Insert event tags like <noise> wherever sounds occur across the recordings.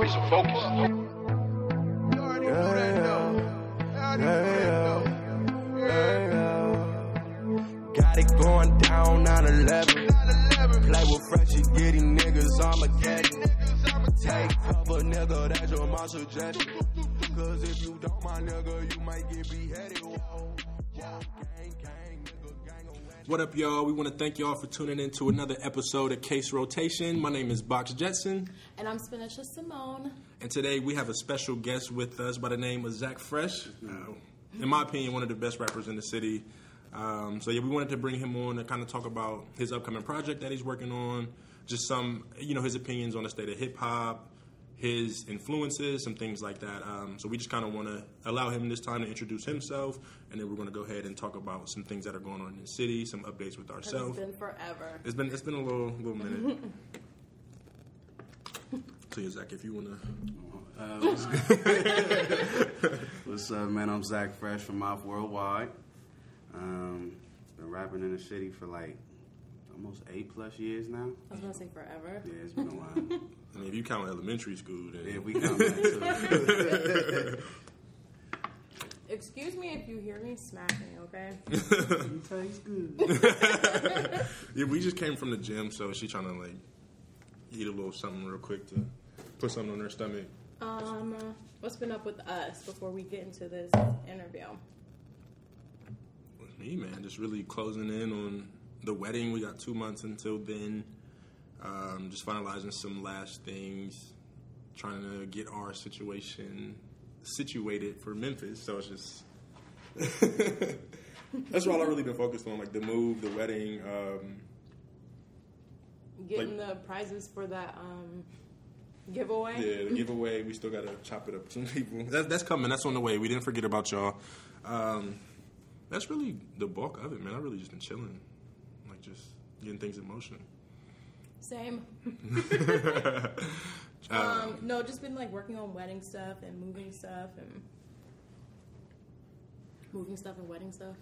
Mommy, so focus. Got it going down 9-11. Play with fresh, you these niggas Armageddon. Take cover, nigga, that's your my suggestion. Cause if you don't, my nigga, you might get beheaded. Whoa. Whoa. Gang, gang. What up, y'all? We want to thank y'all for tuning in to another episode of Case Rotation. My name is Box Jetson, And I'm Spinach Simone. and today we have a special guest with us by the name of Zach Fresh. Uh, in my opinion, one of the best rappers in the city. Um, so yeah, we wanted to bring him on to kind of talk about his upcoming project that he's working on, just some, you know, his opinions on the state of hip hop, his influences, some things like that. Um, so we just kind of want to allow him this time to introduce himself, and then we're going to go ahead and talk about some things that are going on in the city, some updates with ourselves. It's been forever. It's been it's been a little little minute. <laughs> so yeah, Zach, if you wanna, Uh, what's, <laughs> what's up, man? I'm Zach Fresh from Mouth Worldwide. Um, been rapping in the city for like almost eight plus years now. I was gonna say forever. Yeah, it's been a while. I mean, if you count elementary school, then yeah, we come back to it. Excuse me if you hear me smacking, okay? You taste good. <laughs> yeah, we just came from the gym, so she trying to like eat a little something real quick to put something on her stomach. Um, what's been up with us before we get into this interview? With me, man, just really closing in on the wedding. We got two months until then. Um, just finalizing some last things, trying to get our situation situated for Memphis. So it's just <laughs> that's all I've really been focused on, like the move, the wedding. Um, Getting the prizes for that um giveaway. yeah, the giveaway. We still gotta chop it up with some people. That's that's coming. That's on the way. We didn't forget about y'all. Um, that's really the bulk of it, man. I really just been chilling, like getting things in motion. Same. <laughs> <laughs> Uh, Um, no, just been like working on wedding stuff and moving stuff and moving stuff and wedding stuff.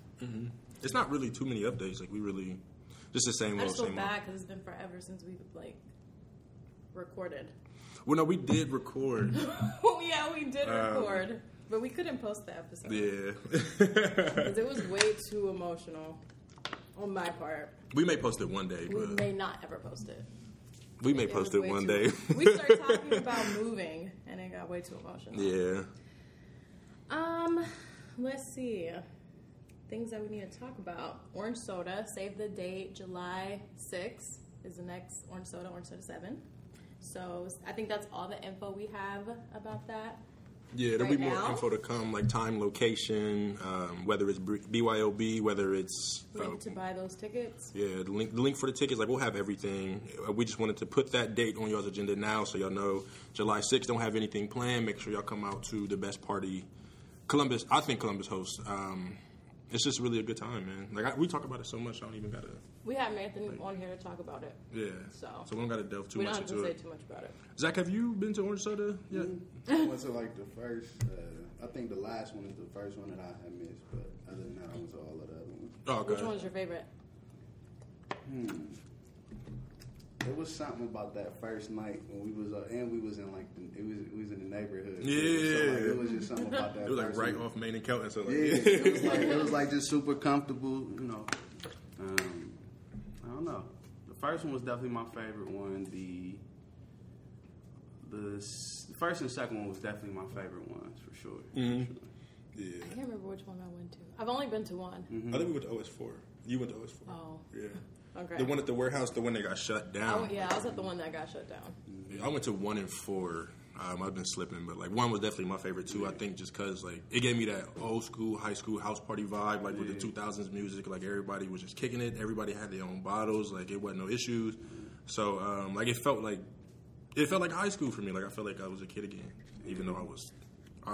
It's not really too many updates. Like we really just the same I just feel bad because it's been forever since we've like recorded. Well, no, we did record. <laughs> Oh yeah, we did Um, record, but we couldn't post the episode yeah, because it was way too emotional on my part. we may post it one day, but We may not ever post it. we may It post it one too- day. <laughs> we started <laughs> talking about moving, and it got way too emotional. yeah. Um, let's see. Things that we need to talk about. Orange soda. Save the date. July 6th is the next orange soda. Orange soda 7. So I think that's all the info we have about that. Yeah, there'll right be more now? info to come, like time, location, um, whether it's BYOB, whether it's uh, to buy those tickets. yeah, the link, the link for the tickets. Like we'll have everything. Uh, We just wanted to put that date on y'all's agenda now, so y'all know July 6th. Don't have anything planned. Make sure y'all come out to the best party. Columbus, I think Columbus hosts. Um, it's just really a good time, man. Like I, we talk about it so much, I don't even gotta. We have Anthony on here to talk about it. Yeah. So. so we don't gotta delve too we don't much have to into say it. too much about it. Zach, have you been to Orange Soda yet? I went to like the first. Uh, I think the last one is the first one that I had missed, but other than that, I went to all of the other ones. Oh, okay. Which one's your favorite? There was something about that first night when we was uh, and we was in like the, it was it was in the neighborhood. Yeah. so, like, it was just something about that. It was like right one. off Main and Kelton, so like, Yeah, it was like it was like just super comfortable, you know. Um, I don't know. The first one was definitely my favorite one. The the, the first and second one was definitely my favorite ones for sure. For Mhm. sure. yeah. I can't remember which one I went to. I've only been to one. I think we went to OS4. You went to OS4. Oh, Yeah. Okay. The one at the warehouse, the one that got shut down. Oh yeah, I was at the one that got shut down. Yeah, I went to one and four. Um, I've been slipping, but like one was definitely my favorite too. I think just because like it gave me that old school high school house party vibe, like with the 2000s music. Like everybody was just kicking it. Everybody had their own bottles. Like it wasn't no issues. So um, like it felt like it felt like high school for me. Like I felt like I was a kid again, even though I was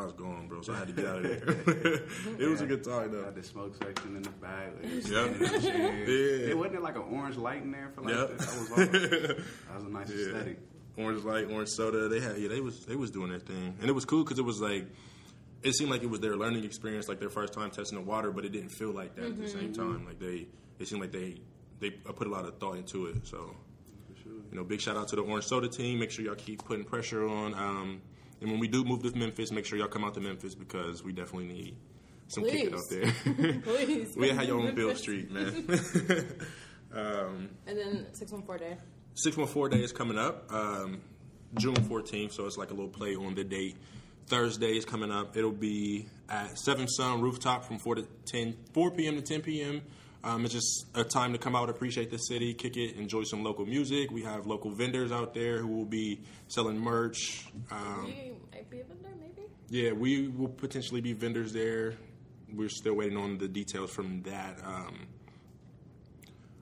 I was gone, bro. So I had to get out of <laughs> there. <laughs> it was a good time though. Got the smoke section in the back. Like, Yep. standing and <laughs> shit. Yeah. It wasn't like an orange light in there for like Yep. that. That was hard. That was a nice Yeah. aesthetic. Orange light, orange soda. They had yeah, they was they was doing their thing, and it was cool because it was like it seemed like it was their learning experience, like their first time testing the water, but it didn't feel like that at the same time. Like they, it seemed like they they put a lot of thought into it. So You know, big shout out to the Orange Soda team. Make sure y'all keep putting pressure on. Um, and when we do move to Memphis, make sure y'all come out to Memphis because we definitely need some kicking out there. <laughs> Please. we had your own Beale Street, man. <laughs> <laughs> um, And then 614 day. 614 day is coming up, um, June 14th, so it's like a little play on the date. Thursday is coming up. It'll be at Seven Sun Rooftop from 4 to 10, 4 p.m. to 10 p.m. Um, it's just a time to come out, appreciate the city, kick it, enjoy some local music. We have local vendors out there who will be selling merch. Um, We might be a vendor, maybe. yeah, we will potentially be vendors there. We're still waiting on the details from that. Um,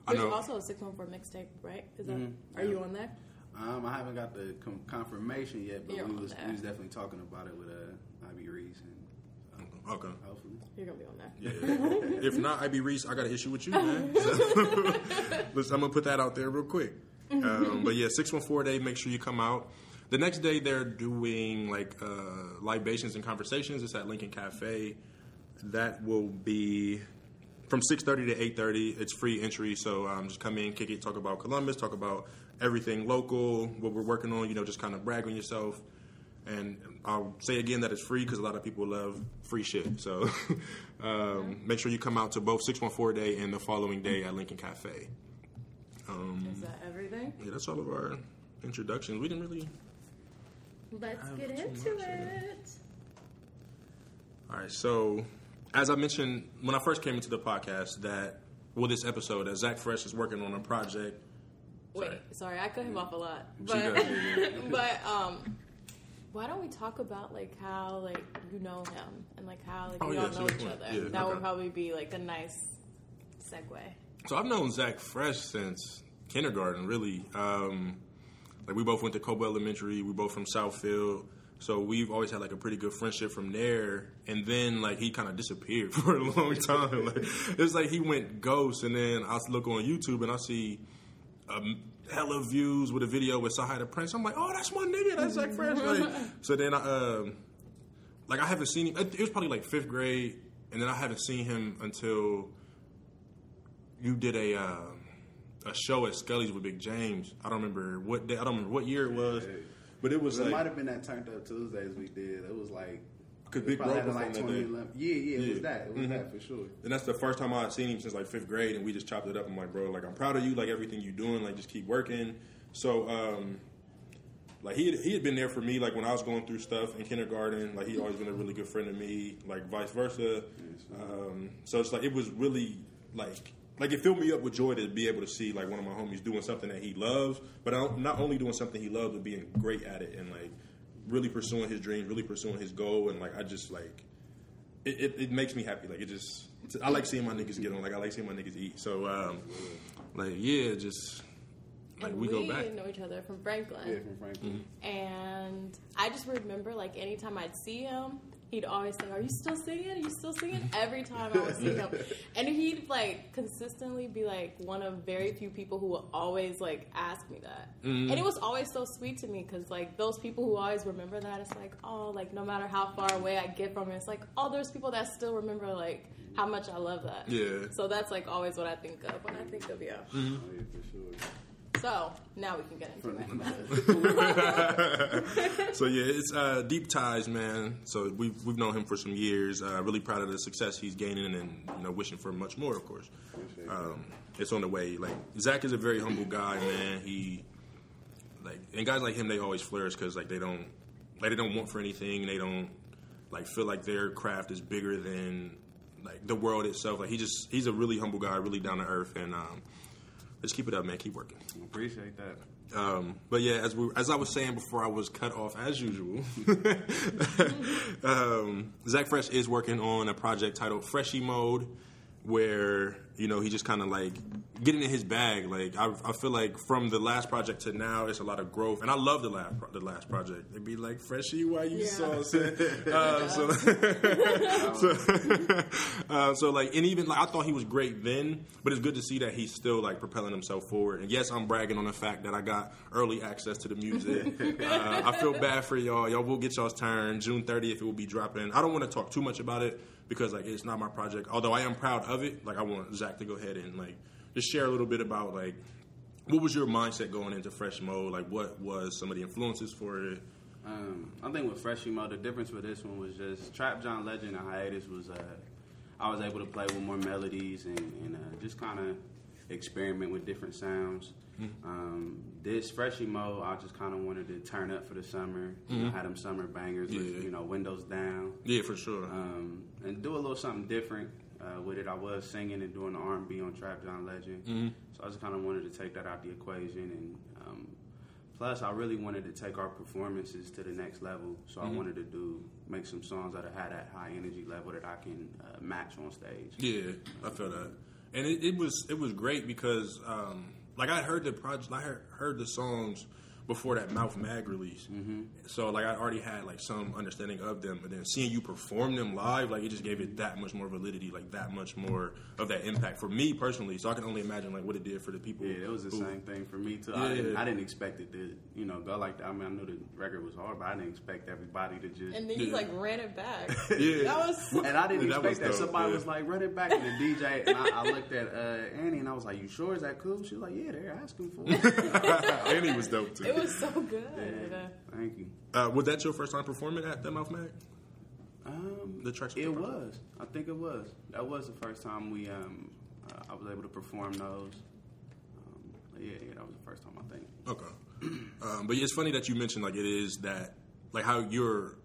I There's know. also a 614 mixtape, right? Is that? Mm-hmm. Are you on that? Um, I haven't got the com- confirmation yet, but You're we was, we was definitely talking about it with uh, Ivy Reese and okay. You're gonna be on that. Yeah. <laughs> if not, Ivy Reese, I got an issue with you, man. <laughs> <laughs> Listen, I'm gonna put that out there real quick. Um, but yeah, six one four day. Make sure you come out. The next day they're doing like uh, libations and conversations. It's at Lincoln Cafe. That will be from six thirty to eight thirty. It's free entry, so um, just come in, kick it, talk about Columbus, talk about everything local, what we're working on. You know, just kind of brag on yourself. And I'll say again that it's free because a lot of people love free shit. So <laughs> um, make sure you come out to both 614 Day and the following day at Lincoln Cafe. Um, Is that everything? yeah, that's all of our introductions. We didn't really. Let's get into much it. All right. So as I mentioned when I first came into the podcast, that well, this episode that Zach Fresh is working on a project. Wait, Sorry. sorry, I cut him off a lot. But, <laughs> but um, why don't we talk about like how like you know him and like how like Oh, we yeah, all know each point. other? Yeah, that would probably be like a nice segue. So I've known Zach Fresh since kindergarten, really. Um, like we both went to Cobo Elementary. We both from Southfield, so we've always had like a pretty good friendship from there. And then like he kind of disappeared <laughs> for a long time. like it's like he went ghost, and then I look on YouTube and I see um, hella views with a video with Sahai the Prince. I'm like, oh, that's my nigga. That's Zach Fresh. Like, <laughs> so then I. Um, like I haven't seen him. It was probably like fifth grade, and then I haven't seen him until you did a uh, a show at Scully's with Big James. I don't remember what day, I don't remember what year it was, but it was It might have been that turned up Tuesdays we did. It was like 'Cause it Big Bro happened performed that day. 2011. Yeah, yeah, it Yeah. was that. It was Mhm. that for sure. and that's the first time I had seen him since like fifth grade, and we just chopped it up. I'm like, bro, like I'm proud of you, like everything you're doing, like just keep working. So, um, like he had, he had been there for me, like when I was going through stuff in kindergarten. Like he always been a really good friend to me, like vice versa. Um, so it's like it was really like like it filled me up with joy to be able to see like one of my homies doing something that he loves, but not only doing something he loves, but being great at it and like really pursuing his dreams, really pursuing his goal, and like I just like it, it, it makes me happy. Like it just, I like seeing my niggas get on. Like I like seeing my niggas eat. So, um, like yeah, just like And we, go back. We know each other from Franklin. Yeah, from Franklin. And I just remember, like, anytime I'd see him, he'd always say, Are you still singing? Are you still singing? Every time I would see him. <laughs> And he'd, like, consistently be, like, one of very few people who would always, like, ask me that. Mm-hmm. And it was always so sweet to me because, like, those people who always remember that, it's like, oh, like, no matter how far away I get from it, it's like, oh, there's people that still remember, like, how much I love that. Yeah. So that's, like, always what I think of when I think of you. Mm-hmm. Yeah, for sure. So now we can get into it. <laughs> so yeah, it's uh, deep ties, man. So we've we've known him for some years. Uh, really proud of the success he's gaining, and you know, wishing for much more, of course. Um, it's on the way. Like Zach is a very humble guy, man. He like and guys like him, they always flourish because like they don't like they don't want for anything. They don't like feel like their craft is bigger than like the world itself. Like he just he's a really humble guy, really down to earth, and um, let's keep it up, man. Keep working. Appreciate that. Um, but yeah, as we, as I was saying before, I was cut off as usual. <laughs> um, Zach Fresh is working on a project titled Freshy Mode, where you know he just kind of like getting in his bag. Like I, I feel like from the last project to now, it's a lot of growth, and I love the last pro- the last project. It'd be like, "Freshy, why you Yeah. saucing?" <laughs> uh, so, <laughs> so, <laughs> uh, so like, and even like I thought he was great then, but it's good to see that he's still like propelling himself forward. And yes, I'm bragging on the fact that I got early access to the music. uh, I feel bad for y'all. Y'all will get y'all's turn June 30th. It will be dropping. I don't want to talk too much about it because like it's not my project. Although I am proud of it. Like I want Zach to go ahead and like just share a little bit about like what was your mindset going into Fresh Mode? Like, what was some of the influences for it? Um, I think with Fresh Mode, the difference with this one was just Trap John Legend and Hiatus was uh, I was able to play with more melodies and, and uh, just kind of experiment with different sounds. Um, this Fresh Emo, I just kind of wanted to turn up for the summer. You know, had them summer bangers Yeah. with you know windows down Yeah, for sure. um, and do a little something different uh, with it. I was singing and doing the R&B on Trap John Legend, so I just kind of wanted to take that out the equation. And um, plus, I really wanted to take our performances to the next level. So I wanted to do make some songs that had that high energy level that I can uh, match on stage. Yeah, I feel that, and it, it was it was great because um, like I heard the project, I heard, heard the songs before that Mouth Mag release, mm-hmm. so like I already had like some understanding of them, but then seeing you perform them live, like it just gave it that much more validity, like that much more of that impact for me personally. So I can only imagine like what it did for the people. Yeah, it was the who- same thing for me too. I, didn't, Yeah. I didn't expect it to, you know, go like that. I mean, I knew the record was hard, but I didn't expect everybody to just. And then you Yeah. like ran it back. <laughs> Yeah. That was <laughs> And I didn't That expect was that. Somebody yeah. was like, run it back to the DJ. And I, I looked at uh, Annie and I was like, you sure? Is that cool? She was like, yeah, they're asking for it. <laughs> and he was dope too. It was so good. Thank you. Uh, was that your first time performing at that Mouth Mag? Um, The church. it was. I think it was. That was the first time we, um, uh, I was able to perform those. Um, yeah, yeah, that was the first time, I think. Okay. <clears throat> Um, but it's funny that you mentioned like it is that like how your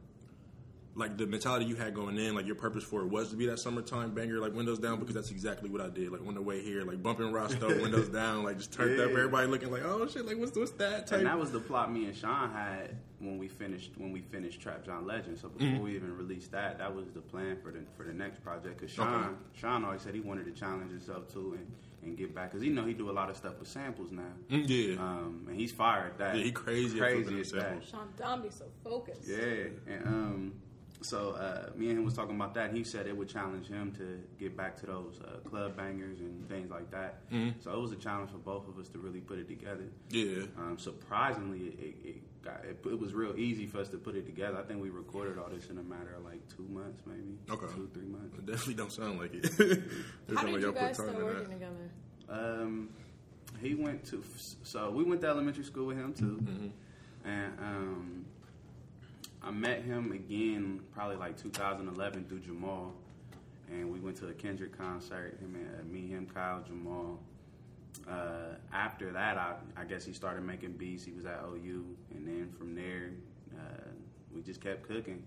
like the mentality you had going in, like your purpose for it was to be that summertime banger, like windows down, because that's exactly what I did. Like on the way here, like bumping Rosto, <laughs> windows down, like just turned up, everybody looking like, oh shit, like what's what's that type? And that was the plot me and Sean had when we finished when we finished Trap John Legend. So before we even released that, that was the plan for the for the next project. Because Sean Okay. Sean always said he wanted to challenge himself too and, and get back because he know he do a lot of stuff with samples now. Mm, yeah. Um, and he's fired that. Yeah, he crazy at crazy flipping at them that. Sean Don be so focused. Yeah, and um, so uh, me and him was talking about that. And he said it would challenge him to get back to those uh, club bangers and things like that. So it was a challenge for both of us to really put it together. yeah. Um, surprisingly, it, it, it got it, it was real easy for us to put it together. I think we recorded all this in a matter of like two months, maybe Okay. two three months. It definitely don't sound like it. <laughs> <laughs> It How did like you y'all put guys time start working together? Um, he went to so we went to elementary school with him too, and um, I met him again probably like 2011 through Jamal, and we went to a Kendrick concert. Him and uh, me, him, Kyle, Jamal. Uh, after that, I, I guess he started making beats. He was at OU, and then from there, uh, we just kept cooking.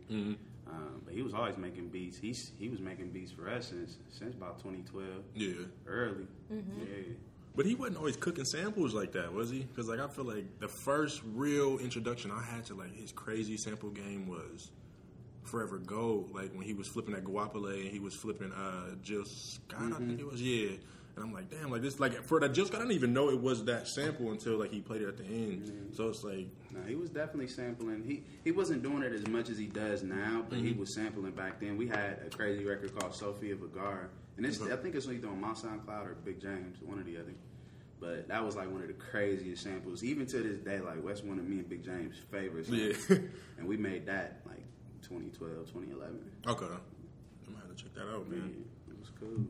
Um, but he was always making beats. He's he was making beats for us since since about 2012, Yeah. early. Yeah. But he wasn't always cooking samples like that, was he? Because like I feel like the first real introduction I had to like his crazy sample game was Forever Gold. Like when he was flipping that Guapale and he was flipping uh Jill Scott, I think it was. Yeah. And I'm like, damn, like this, like for that Scott, I didn't even know it was that sample until like he played it at the end. So it's like, No, he was definitely sampling. He he wasn't doing it as much as he does now, but he was sampling back then. We had a crazy record called Sophia Vergara, and it's, I think it's either on my SoundCloud or Big James, one or the other. But that was like one of the craziest samples. Even to this day, like that's one of me and Big James' favorites. Yeah. <laughs> and we made that like 2012, 2011. okay, I'm gonna have to check that out, Yeah, man. it was cool.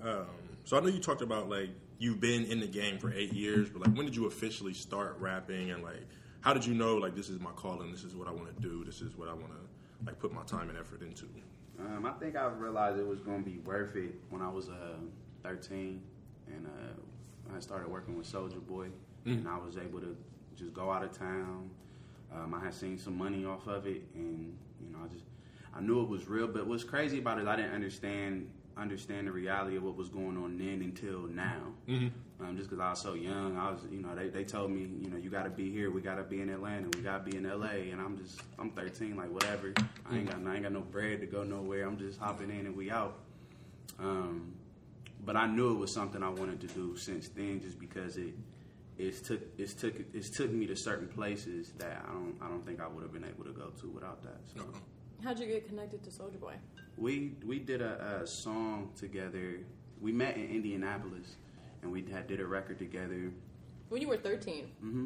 Um, so I know you talked about like you've been in the game for eight years, but like when did you officially start rapping and like how did you know like this is my calling, this is what I want to do, this is what I want to like put my time and effort into? Um, I think I realized it was going to be worth it when I was uh, 13, and uh, I started working with Soulja Boy, and I was able to just go out of town. Um, I had seen some money off of it, and you know, I just I knew it was real. But what's crazy about it, I didn't understand understand the reality of what was going on then until now. Um, just because I was so young, I was, you know, they, they told me, you know, you got to be here, we got to be in Atlanta, we got to be in LA, and I'm just, I'm 13, like whatever. I ain't got, I ain't got no bread to go nowhere. I'm just hopping in and we out. Um, but I knew it was something I wanted to do since then, just because it, it's took, it's took, it's took me to certain places that I don't, I don't think I would have been able to go to without that. So. How'd you get connected to Soulja Boy? We we did a, a song together. We met in Indianapolis, and we had did a record together. When you were 13. hmm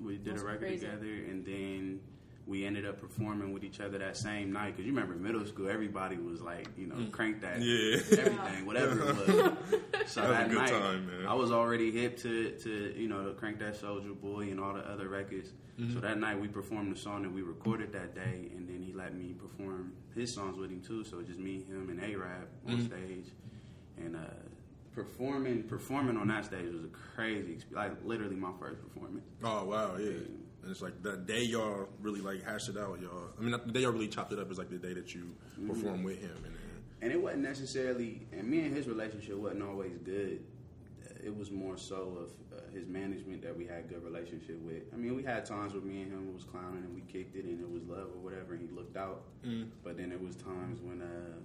We did That's a record crazy. together, and then we ended up performing with each other that same night. Because you remember middle school, everybody was like, you know, crank that, Yeah. everything, whatever it was. <laughs> So That that night, time, man. I was already hip to, to you know, to crank that Soulja Boy and all the other records. Mm-hmm. So that night we performed the song that we recorded that day, and then he let me perform his songs with him too. So just me, him, and Arab on Mm-hmm. stage, and uh, performing performing on that stage was a crazy, like literally my first performance. Oh wow, yeah. And it's like that day y'all really like hashed it out, y'all. I mean, the day y'all really chopped it up is like the day that you Mm-hmm. performed with him, and then and it wasn't necessarily and me and his relationship wasn't always good. It was more so of uh, his management that we had good relationship with. I mean we had times where me and him was clowning and we kicked it and it was love or whatever and he looked out. But then there was times when uh,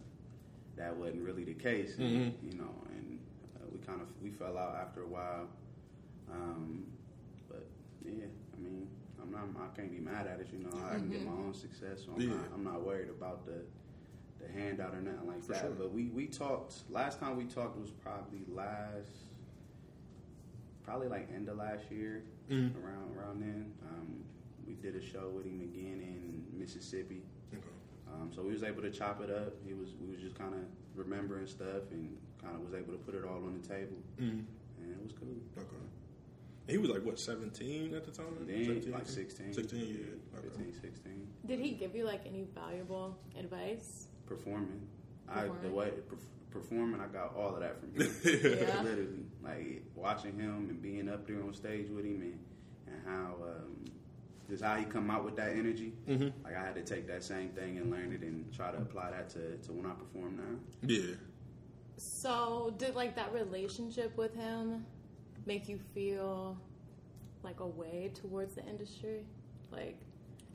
that wasn't really the case and, you know and uh, we kind of we fell out after a while. Um, but yeah i mean I'm not, I can't be mad at it, you know. I can get my own success, so I'm, Yeah. not, I'm not worried about the the handout or nothing like For that. sure. But we we talked last time we talked was probably last, probably like end of last year, Mm-hmm. around around then. Um, we did a show with him again in Mississippi. okay. Um, so we was able to chop it up. He was we was just kind of remembering stuff and kind of was able to put it all on the table, Mhm. and it was cool. Okay. He was like what, seventeen at the time? Then 17, like 16, 16, yeah. Okay. 15, 16. Did he give you like any valuable advice? performing. I the way perf- performing, I got all of that from him. <laughs> Yeah. Literally, like watching him and being up there on stage with him, and and how um, just how he come out with that energy. Mm-hmm. Like I had to take that same thing and learn it and try to apply that to, to when I perform now. Yeah. So, did like that relationship with him make you feel like a way towards the industry? Like,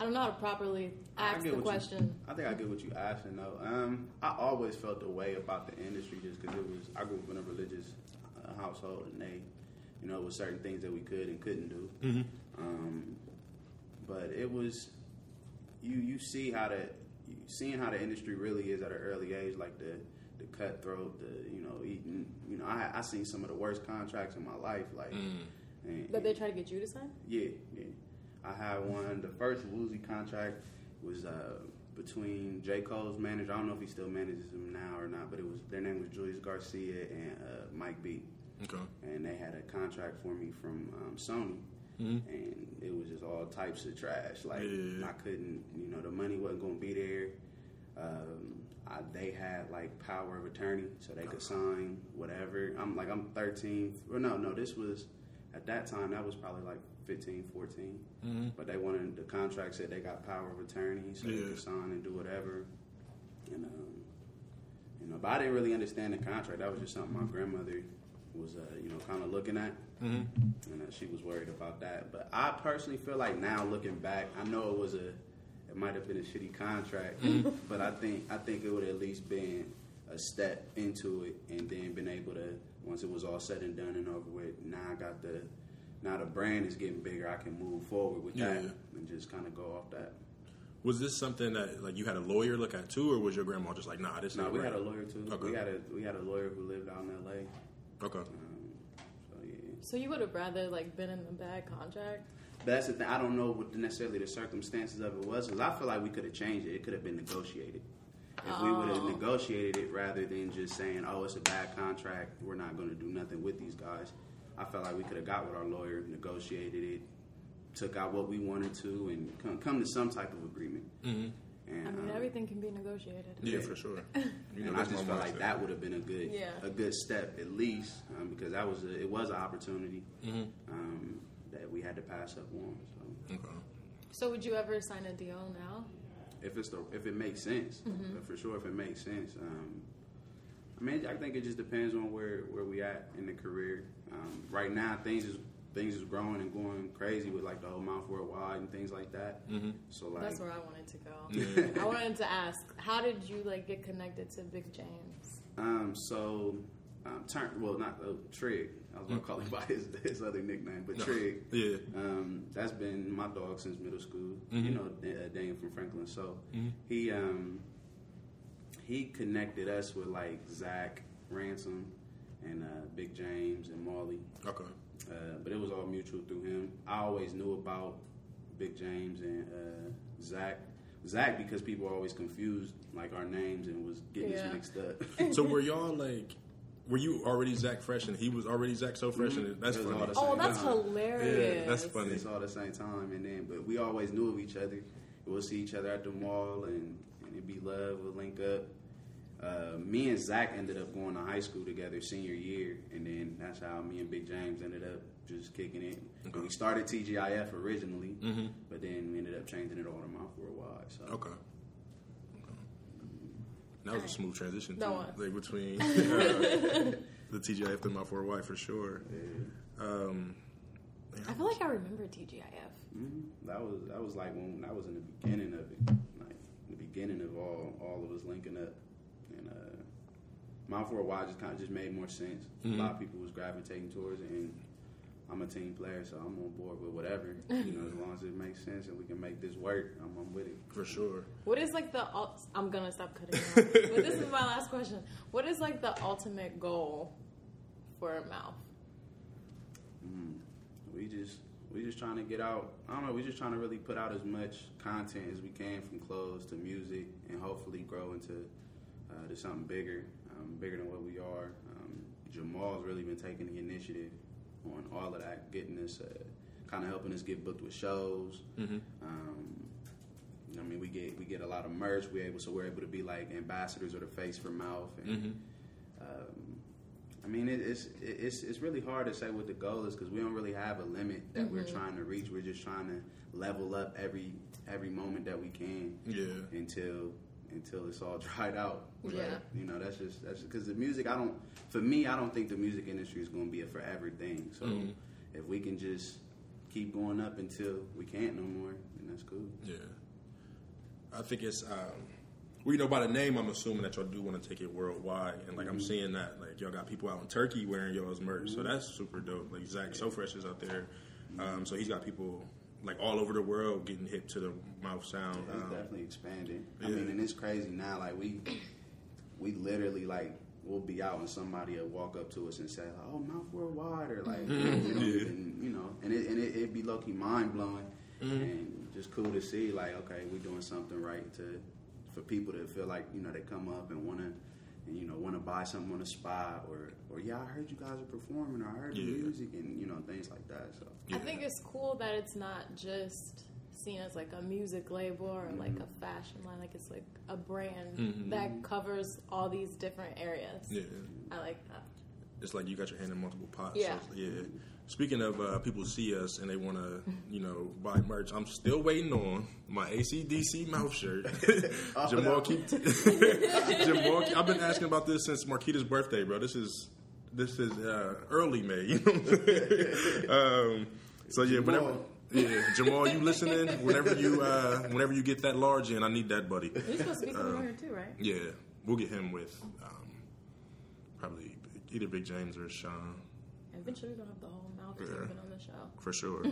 I don't know how to properly ask the what you- question. I think I get what you're asking though. Um, I always felt the way about the industry just because it was. I grew up in a religious uh, household, and they, you know, with certain things that we could and couldn't do. Mm-hmm. Um, but it was you. You see how the seeing how the industry really is at an early age, like the the cutthroat, the you know eating. You know, I I seen some of the worst contracts in my life, like. And, That they try to get you to sign? yeah, yeah. I had one. The first Woozy contract was uh, between J. Cole's manager. I don't know if he still manages him now or not, but it was their name was Julius Garcia and uh, Mike B. Okay. And they had a contract for me from um, Sony, and it was just all types of trash. Like Yeah. I couldn't, you know, the money wasn't going to be there. Um, I, they had like power of attorney, so they could sign whatever. I'm like I'm 13. Or no, no, this was at that time. That was probably like 15, 14. But they wanted the contract said they got power of attorney, so they could sign and do whatever. And um, you know, but I didn't really understand the contract. That was just something my grandmother was, uh, you know, kind of looking at, and uh, she was worried about that. But I personally feel like now looking back, I know it was a, it might have been a shitty contract, but I think I think it would at least been a step into it, and then been able to once it was all said and done and over with. Now I got the, now the brand is getting bigger. I can move forward with that and just kind of go off that. Was this something that like you had a lawyer look at too, or was your grandma just like, nah, this No, ain't we right? had a lawyer too. Okay. We had a we had a lawyer who lived out in L.A. Okay. Um, so yeah. So, you would have rather like been in a bad contract? But that's the thing. I don't know what necessarily the circumstances of it was, because I feel like we could have changed it. It could have been negotiated. If we would have Oh. negotiated it rather than just saying, "Oh, it's a bad contract. We're not going to do nothing with these guys," I felt like we could have got with our lawyer, negotiated it, took out what we wanted to, and come, come to some type of agreement. Mm-hmm. And, I mean, um, everything can be negotiated. Yeah, Yeah. for sure. <laughs> You know, and I just my felt like that would have been a good, Yeah. a good step at least, um, because that was a, it was an opportunity Mm-hmm. um, that we had to pass up on. So. Okay. So, would you ever sign a deal now? if it's the if it makes sense, but for sure if it makes sense. Um, I mean, I think it just depends on where where we at in the career. Um, right now, things is things is growing and going crazy with like the whole Mouth Worldwide and things like that. Mm-hmm. So like, That's where I wanted to go. <laughs> I wanted to ask, how did you like get connected to Big James? um, so um, turn well not uh, Trig. I was gonna call him by his, his other nickname, but Trig. Yeah. Um, that's been my dog since middle school. Mm-hmm. You know, uh, Daniel from Franklin. So he um, he connected us with like Zach Ransom and uh, Big James and Marley. Okay. Uh, but it was all mutual through him. I always knew about Big James and uh, Zach. Zach because people always confused like our names and was getting Yeah. us mixed up. So <laughs> were y'all like? Were you already Zach Fresh and he was already Zach So Fresh? And that's It was funny. all the Oh, that's time. hilarious. Yeah, that's funny. It's all the same time, and then but we always knew of each other. We'll see each other at the mall, and, and it'd be love. We'll link up. Uh, me and Zach ended up going to high school together senior year, and then that's how me and Big James ended up just kicking it. Okay. We started TGIF originally, Mhm. but then we ended up changing it all to Mouth Worldwide. So Okay. That was a smooth transition too, That like between uh, <laughs> <laughs> the TGIF and my four Y for sure. Um, I feel like I remember TGIF. Mhm. That was that was like when that was in the beginning of it, like the beginning of all all of us linking up, and uh, Mount for a while just kind of just made more sense. A lot of people was gravitating towards it, and I'm a team player, so I'm on board with whatever. you know, as long as it makes sense and we can make this work, I'm, I'm with it. for sure. What is like the? ul- I'm gonna stop cutting. Off. but this is my last question. What is like the ultimate goal for a mouth? Mm. We just we just trying to get out. I don't know. We just trying to really put out as much content as we can from clothes to music, and hopefully grow into uh, to something bigger, um, bigger than what we are. Um, Jamal's really been taking the initiative on all of that, getting us, uh, kind of helping us get booked with shows. Mhm. Um, I mean, we get we get a lot of merch. We able so we're able to be like ambassadors or the face for mouth. And, Mhm. um, I mean, it, it's it's it's really hard to say what the goal is because we don't really have a limit that we're trying to reach. We're just trying to level up every every moment that we can Yeah. until until it's all <laughs> dried out. Yeah. you know that's just that's because the music. I don't. For me, I don't think the music industry is going to be a forever thing. So Mhm. if we can just keep going up until we can't no more, then that's cool. Yeah. I think it's um well, you know, by the name, I'm assuming that y'all do want to take it worldwide, and like I'm seeing that, like y'all got people out in Turkey wearing y'all's merch, so that's super dope. Like Zach So Fresh is out there, um, so he's got people like all over the world getting hit to the mouth sound. It's Um, definitely expanding. I mean, and it's crazy now. Like we, we literally like we'll be out and somebody will walk up to us and say, like, "Oh, Mouth Worldwide," or like, <laughs> Yeah. even, you know, and it and it, it'd be low key mind blowing Mm-hmm. and just cool to see. Like, okay, we're doing something right to for people to feel like you know they come up and want to. And, you know, want to buy something on the spot, or, or yeah, I heard you guys are performing, or I heard the music, and you know things like that. So I think it's cool that it's not just seen as like a music label or like a fashion line. Like it's like a brand Mhm. that covers all these different areas. yeah, I like that. it's like you got your hand in multiple pots. Yeah. So, yeah. Speaking of uh, people see us and they want to, you know, buy merch, I'm still waiting on my ACDC mouth shirt. <laughs> Jamal keep <laughs> Jamal. I've been asking about this since Marquita's birthday, bro. This is this is uh, early May. You know what I'm saying? um, so yeah, whenever. Jamal. Yeah, Jamal, you listening? Whenever you uh, whenever you get that large in, I need that, buddy. You're supposed to be coming over here too, right? Yeah, we'll get him with um, probably either Big James or Sean. Eventually, we're gonna have the whole mouth Yeah. yeah. on the show. for sure.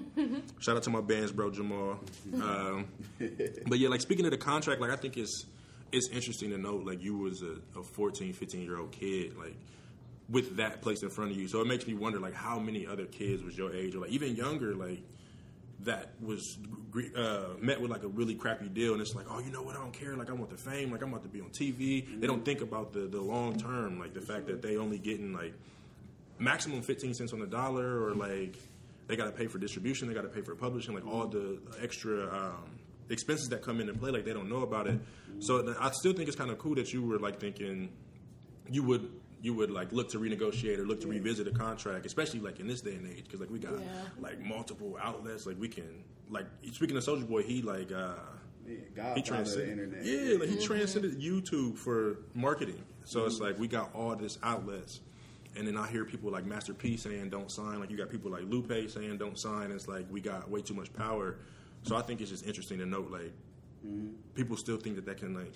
<laughs> Shout out to my bands, bro, Jamal. Um, <laughs> but yeah, like speaking of the contract, like I think it's it's interesting to note like you was a, a 14, 15 year old kid, like with that place in front of you. So it makes me wonder like how many other kids was your age or like even younger, like that was uh, met with like a really crappy deal, and it's like, oh, you know what? I don't care. Like I want the fame. Like I'm about to be on TV. They don't think about the the long term, like the fact that they only getting like maximum 15 cents on the dollar or like they got to pay for distribution they got to pay for publishing like all the extra um, expenses that come into play like they don't know about it so i still think it's kind of cool that you were like thinking you would you would like look to renegotiate or look to revisit a contract especially like in this day and age because like we got Yeah. like multiple outlets like we can like speaking of Soulja Boy he like uh yeah, he Godfather of the transcended, internet. yeah, like he transcended YouTube for marketing. So it's like we got all this outlets, and then I hear people like Master P saying don't sign. Like you got people like Lupe saying don't sign. It's like we got way too much power. So I think it's just interesting to note like people still think that that can like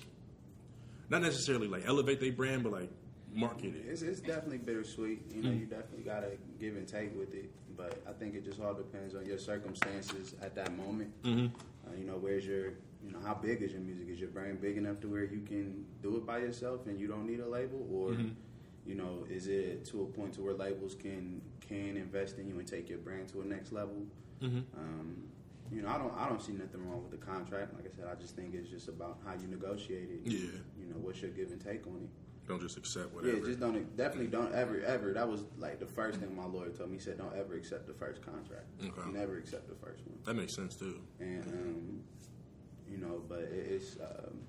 not necessarily like elevate their brand, but like market it. It's, it's definitely bittersweet. You know, you definitely got to give and take with it. But I think it just all depends on your circumstances at that moment. Mm-hmm. Uh, you know, where's your, you know, how big is your music? Is your brand big enough to where you can do it by yourself and you don't need a label, or, you know, is it to a point to where labels can can invest in you and take your brand to a next level? Mm-hmm. Um, you know, I don't I don't see nothing wrong with the contract. Like I said, I just think it's just about how you negotiate it. Yeah. You know, what's your give and take on it. Don't just accept whatever. Yeah, just don't definitely don't ever ever. That was like the first thing my lawyer told me. He said, "Don't ever accept the first contract. Okay. Never accept the first one." that makes sense too. And um, you know, but it, it's um,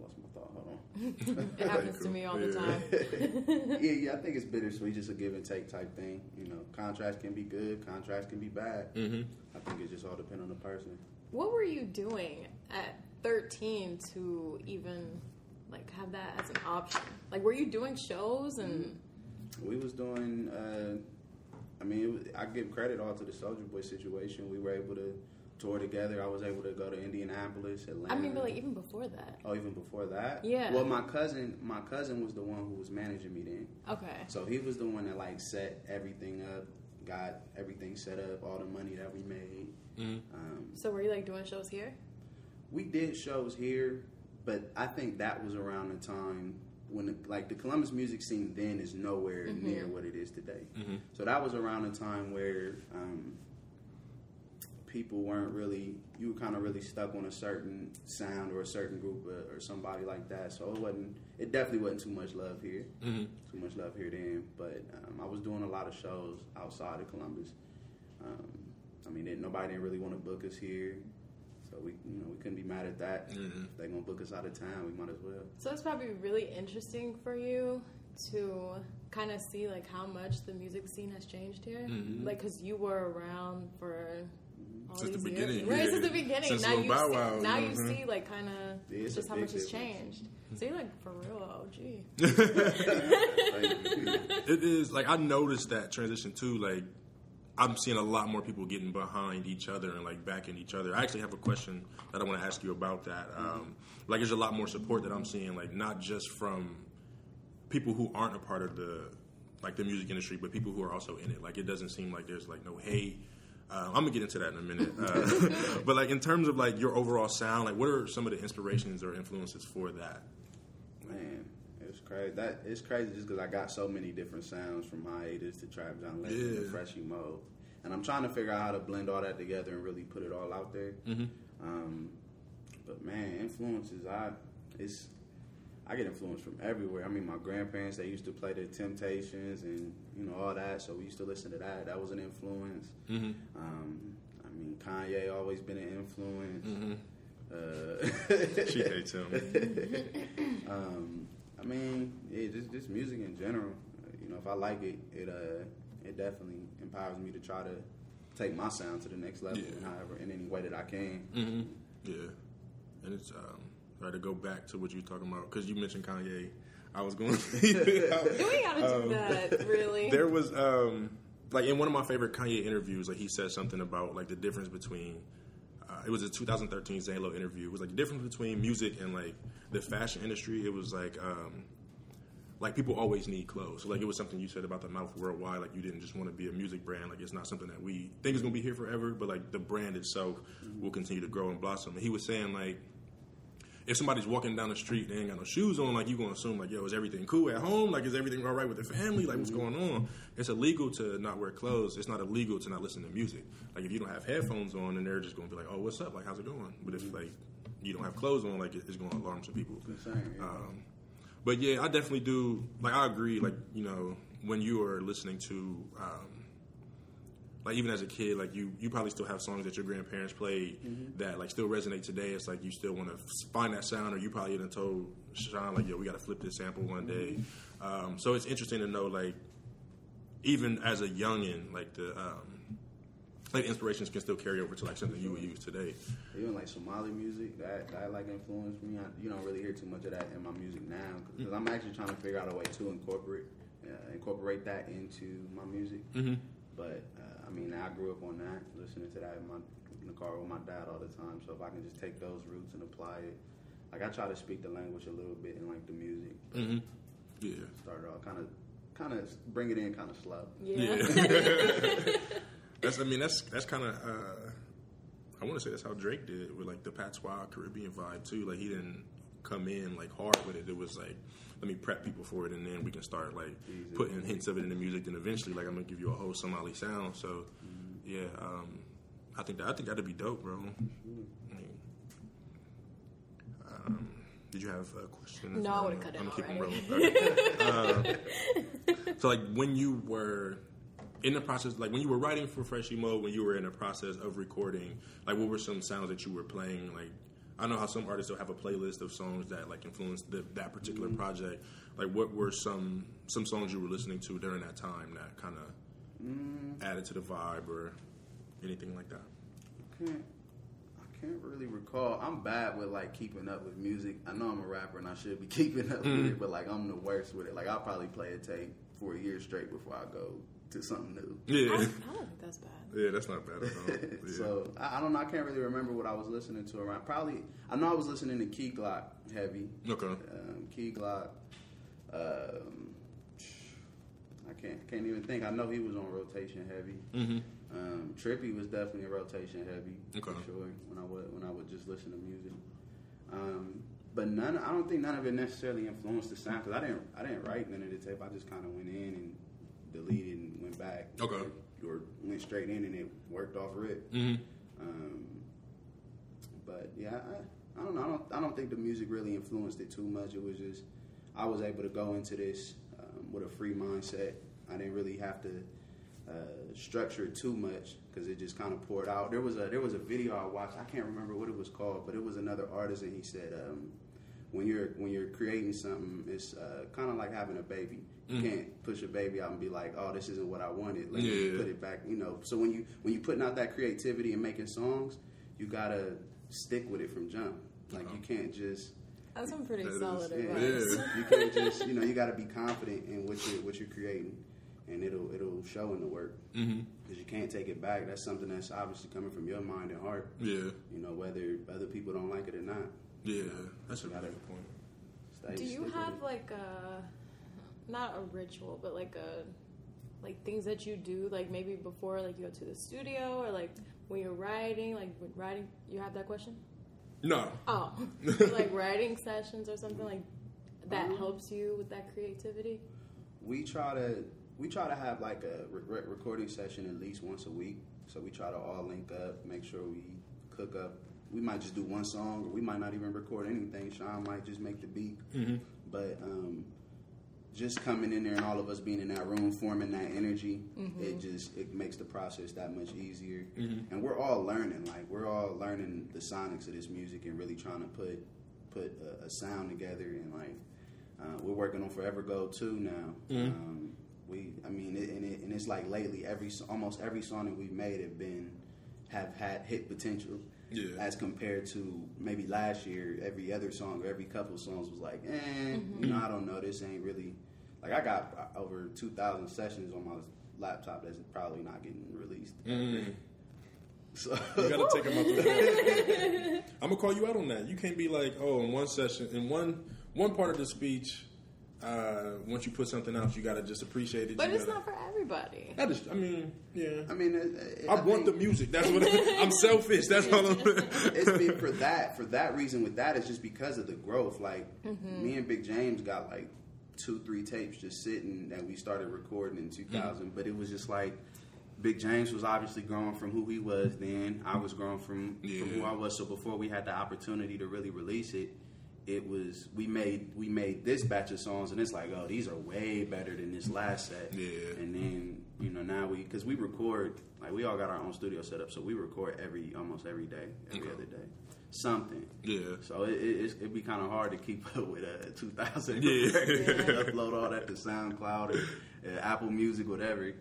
lost my thought. Hold on. It happens to me all the time. <laughs> yeah, yeah, I think it's bittersweet, just a give and take type thing. You know, contracts can be good, contracts can be bad. Mm-hmm. I think it just all depends on the person. What were you doing at 13 to even like have that as an option? Like, were you doing shows and? We was doing. Uh, I mean, it was, I give credit all to the Soulja Boy situation. We were able to tour together. I was able to go to Indianapolis, Atlanta. I mean, but like even before that. oh, even before that. Yeah. Well, my cousin, my cousin was the one who was managing me then. Okay. So he was the one that like set everything up, got everything set up, all the money that we made. Mm-hmm. Um, So were you like doing shows here? we did shows here, but I think that was around the time when the, like the Columbus music scene then is nowhere near what it is today. So that was around the time where um, people weren't really you were kind of really stuck on a certain sound or a certain group or, or somebody like that. So it wasn't it definitely wasn't too much love here. Mm-hmm. Too much love here then, but um, I was doing a lot of shows outside of Columbus. Um, I mean, didn't, nobody didn't really want to book us here, so we, you know, we couldn't be mad at that. Mhm. If they gonna book us out of town, we might as well. So it's probably really interesting for you to kind of see like how much the music scene has changed here. Mhm. Like, cause you were around for all Since the beginning, right? yeah. Since the beginning. Since now you Bow see, Wow, now you see like kind of Yeah, it's just how much has changed. So you're like for real OG. Thank you. It is like I noticed that transition too. Like I'm seeing a lot more people getting behind each other and like backing each other. I actually have a question that I want to ask you about that. Um, like there's a lot more support that I'm seeing, like not just from people who aren't a part of the like the music industry, but people who are also in it. Like it doesn't seem like there's like no hate. Uh, I'm gonna get into that in a minute. Uh, <laughs> but like in terms of like your overall sound, like what are some of the inspirations or influences for that? Man, it's crazy. That it's crazy just because I got so many different sounds from hiatus to Trap John Legend to Yeah. Freshy Mo, and I'm trying to figure out how to blend all that together and really put it all out there. Mm-hmm. Um, but man, influences I it's I get influence from everywhere. I mean, my grandparents they used to play the Temptations and you know all that, so we used to listen to that. That was an influence. Mm-hmm. Um, I mean, Kanye always been an influence. Mm-hmm. Uh, She hates <laughs> him. um, I mean, yeah, just just music in general. Uh, You know, if I like it, it uh, it definitely empowers me to try to take my sound to the next level, Yeah. however, in any way that I can. hmm Yeah, and it's um, right to go back to what you were talking about because you mentioned Kanye. I was going. <laughs> We gotta do Um, that, really. there was um, like in one of my favorite Kanye interviews, like he said something about like the difference between. Uh, it was a 2013 Zane Lowe interview. It was like the difference between music and like the fashion industry. It was like um, like people always need clothes. So, like it was something you said about the mouth worldwide. Like you didn't just want to be a music brand. Like it's not something that we think is going to be here forever. But like the brand itself will continue to grow and blossom. And he was saying like if somebody's walking down the street and they ain't got no shoes on, like you gonna assume like, yo, is everything cool at home? Like, is everything all right with the family? Like, what's going on? It's illegal to not wear clothes. It's not illegal to not listen to music. Like, if you don't have headphones on, and they're just gonna be like, oh, what's up? Like, how's it going? But if like you don't have clothes on, like it's gonna alarm some people. Um, but yeah, I definitely do. Like, I agree. Like, you know, when you are listening to. Um, like even as a kid, like you, you probably still have songs that your grandparents played that like still resonate today. It's like you still want to find that sound, or you probably even told Sean like, "Yo, we got to flip this sample one day." Um, so it's interesting to know, like, even as a youngin, like the um, like inspirations can still carry over to like something you would use today. Even like Somali music, that that like influenced me. I, you don't really hear too much of that in my music now because I'm actually trying to figure out a way to incorporate uh, incorporate that into my music. Mm-hmm. But I mean, I grew up on that, listening to that in, my, in the car with my dad all the time. So if I can just take those roots and apply it, like I try to speak the language a little bit in like the music. Mm-hmm. Yeah. Start off kind of, kind of bring it in kind of slow. yeah. <laughs> <laughs> That's I mean that's that's kind of uh, I want to say that's how Drake did it with like the patois Caribbean vibe too. Like he didn't come in like hard with it. It was like let me prep people for it and then we can start like Easy. putting hints of it in the music. Then eventually like I'm gonna give you a whole Somali sound. So yeah, um, I think that I think that'd be dope, bro. I mean, um, did you have a question? No, I would've cut it I'm gonna keep already. rolling. Okay. <laughs> Uh, so, like, when you were in the process, like when you were writing for Fresh Emo, when you were in the process of recording, like, what were some sounds that you were playing? Like, I know how some artists will have a playlist of songs that like influenced the, that particular Mm-hmm. project. Like, what were some some songs you were listening to during that time that kind of Mm. added to the vibe or anything like that? can't I can't really recall. I'm bad with like keeping up with music. I know I'm a rapper and I should be <laughs> keeping up with it, but like I'm the worst with it. Like I'll probably play a tape for a year straight before I go to something new. I, Yeah, I don't think that's bad. yeah, that's not bad at all. Yeah. <laughs> so I, I don't know. I can't really remember what I was listening to around. Probably I know I was listening to Key Glock heavy. okay, Um, Key Glock. Um, <sniffs> I can't can't even think. I know he was on rotation heavy. mm-hmm. Um, Trippy was definitely a rotation heavy Okay. for sure. When I would when I would just listen to music, um, but none. I don't think none of it necessarily influenced the sound because I didn't I didn't write none of the tape. I just kind of went in and deleted and went back. Okay. Or, went straight in and it worked off rip. mm-hmm. Um, but yeah, I, I don't know. I don't, I don't think the music really influenced it too much. It was just I was able to go into this um, with a free mindset. I didn't really have to uh, structure it too much because it just kind of poured out. There was a there was a video I watched. I can't remember what it was called, but it was another artist, and he said. Um, when you're when you're creating something, it's uh, kind of like having a baby. You can't push a baby out and be like, "Oh, this isn't what I wanted." Let me Yeah. put it back. You know. So when you when you putting out that creativity and making songs, you gotta stick with it from jump. Like you can't just That's some pretty That is- solid yeah. advice. Yeah. you can't just you know you gotta be confident in what you what you're creating, and it'll it'll show in the work Mm-hmm. because you can't take it back. That's something that's obviously coming from your mind and heart. Yeah, You know whether other people don't like it or not. Yeah, that's a Got good it. point. Stay- Do you have it. like a not a ritual, but like a like things that you do like maybe before like you go to the studio or like when you're writing like when writing you have that question? No, Oh, <laughs> like writing sessions or something like that Um, helps you with that creativity. we try to we try to have like a re- re- recording session at least once a week. So we try to all link up, make sure we cook up. We might just do one song, or we might not even record anything. Sean might just make the beat, but um, just coming in there and all of us being in that room, forming that energy, it just it makes the process that much easier. And we're all learning, like we're all learning the sonics of this music and really trying to put put a, a sound together and like uh, we're working on Forever Go too now. Um, we, I mean, it, and, it, and it's like lately, every almost every song that we've made have been have had hit potential. Yeah. As compared to maybe last year, every other song or every couple of songs was like, eh, you know, I don't know, this ain't really. Like I got over two thousand sessions on my laptop that's probably not getting released. So you gotta take them out. I'm gonna call you out on that. You can't be like, oh, in one session, in one one part of the speech, uh, once you put something out, you gotta just appreciate it. But you it's gotta, not for everybody. I just, I mean, yeah. I mean, it, it, I, want the music. That's what I'm selfish. That's all I'm. it's been for that for that reason with that it's just because of the growth like me and big james got like two three tapes just sitting that we started recording in 2000 but it was just like big james was obviously growing from who he was then i was growing from, from who i was so before we had the opportunity to really release it it was we made we made this batch of songs and it's like oh these are way better than this last set Yeah. and then you know now we because we record like we all got our own studio set up so we record every almost every day every Okay. other day something Yeah. so it, it, it's- it'd be kind of hard to keep up with uh, 2000 <laughs> Yeah. upload all that to soundcloud or uh, apple music whatever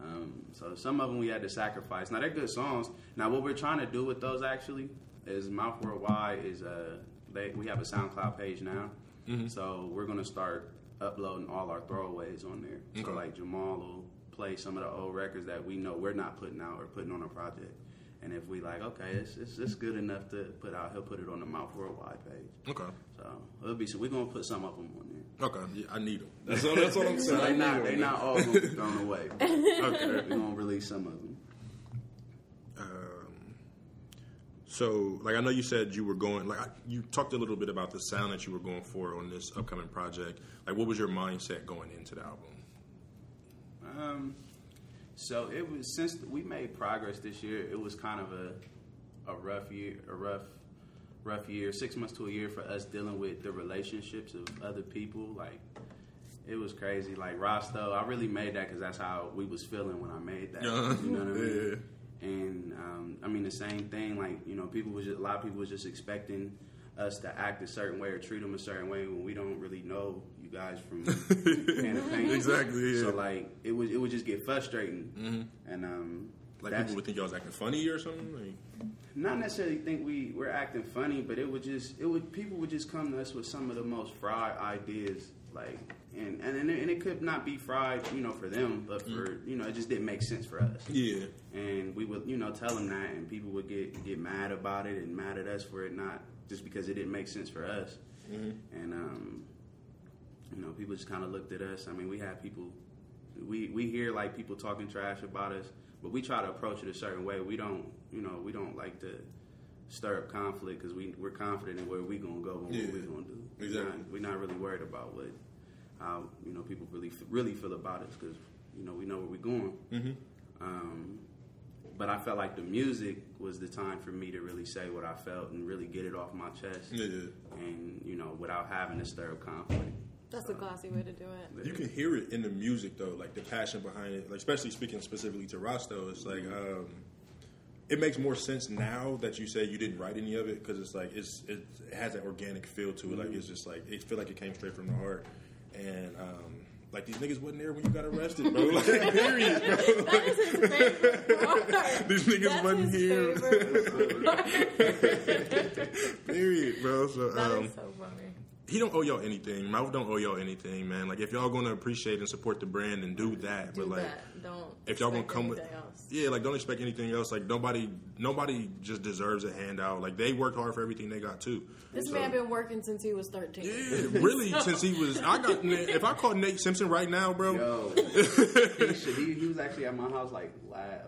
um, so some of them we had to sacrifice now they're good songs now what we're trying to do with those actually is mouth worldwide is uh, they, we have a soundcloud page now Mm-hmm. so we're going to start uploading all our throwaways on there so like jamal will play some of the old records that we know we're not putting out or putting on a project and if we like, okay, it's, it's, it's good enough to put out, he'll put it on the Mouth Worldwide page. Okay. So it'll be. So we're gonna put some of them on there. Okay. Yeah, I need them. That's all. That's all I'm <laughs> saying. I they need not 'em. they not all gonna be thrown away. <laughs> Okay. We're gonna release some of them. Um, so, like, I know you said you were going. Like, you talked a little bit about the sound that you were going for on this upcoming project. Like, what was your mindset going into the album? Um, So it was since we made progress this year. It was kind of a a rough year, a rough rough year, six months to a year for us dealing with the relationships of other people. Like it was crazy. Like Rosto, I really made that because that's how we was feeling when I made that. Uh-huh. You know what I mean? Yeah. And um, I mean the same thing. Like you know, people was just, a lot of people was just expecting us to act a certain way or treat them a certain way when we don't really know you guys from. <laughs> Exactly, yeah. So like it would it would just get frustrating. And um, Like people would think y'all was acting funny or something. Like, not necessarily think we we're acting funny, but it would just it would people would just come to us with some of the most fried ideas, like and and and it, could not be fried, you know, for them, but for you know, it just didn't make sense for us. yeah, And we would you know tell them that, and people would get get mad about it and mad at us for it not just because it didn't make sense for us. And um, you know, people just kind of looked at us. I mean, we had people. We, we hear like people talking trash about us, but we try to approach it a certain way. We don't, you know, we don't like to stir up conflict because we we're confident in where we gonna go and Yeah, what we're gonna do. exactly. We're not, we're not really worried about what how you know people really really feel about us because you know we know where we're going. Mm-hmm. Um, but I felt like the music was the time for me to really say what I felt and really get it off my chest, yeah, yeah. and you know without having to stir up conflict. That's a classy way to do it. You can hear it in the music though, like the passion behind it. Like especially speaking specifically to Rosto, it's like um, it makes more sense now that you say you didn't write any of it because it's like it's it has that organic feel to it. Like it's just like it feel like it came straight from the heart, and um, like these niggas wasn't there when you got arrested, bro. <laughs> Like period, bro. That is his favorite part. These niggas That's wasn't his here. favorite. <laughs> period, bro. So um, is so funny. He don't owe y'all anything. Mouth don't owe y'all anything, man. Like if y'all gonna appreciate and support the brand and do that, Do but like that. Don't. if y'all gonna come with else. yeah, like don't expect anything else. Like nobody, nobody just deserves a handout. Like they worked hard for everything they got too. This So- man been working since he was thirteen. yeah, <laughs> really. Since he was, I got. If I called Nate Simpson right now, bro, Yo, <laughs> he, should, he, he was actually at my house like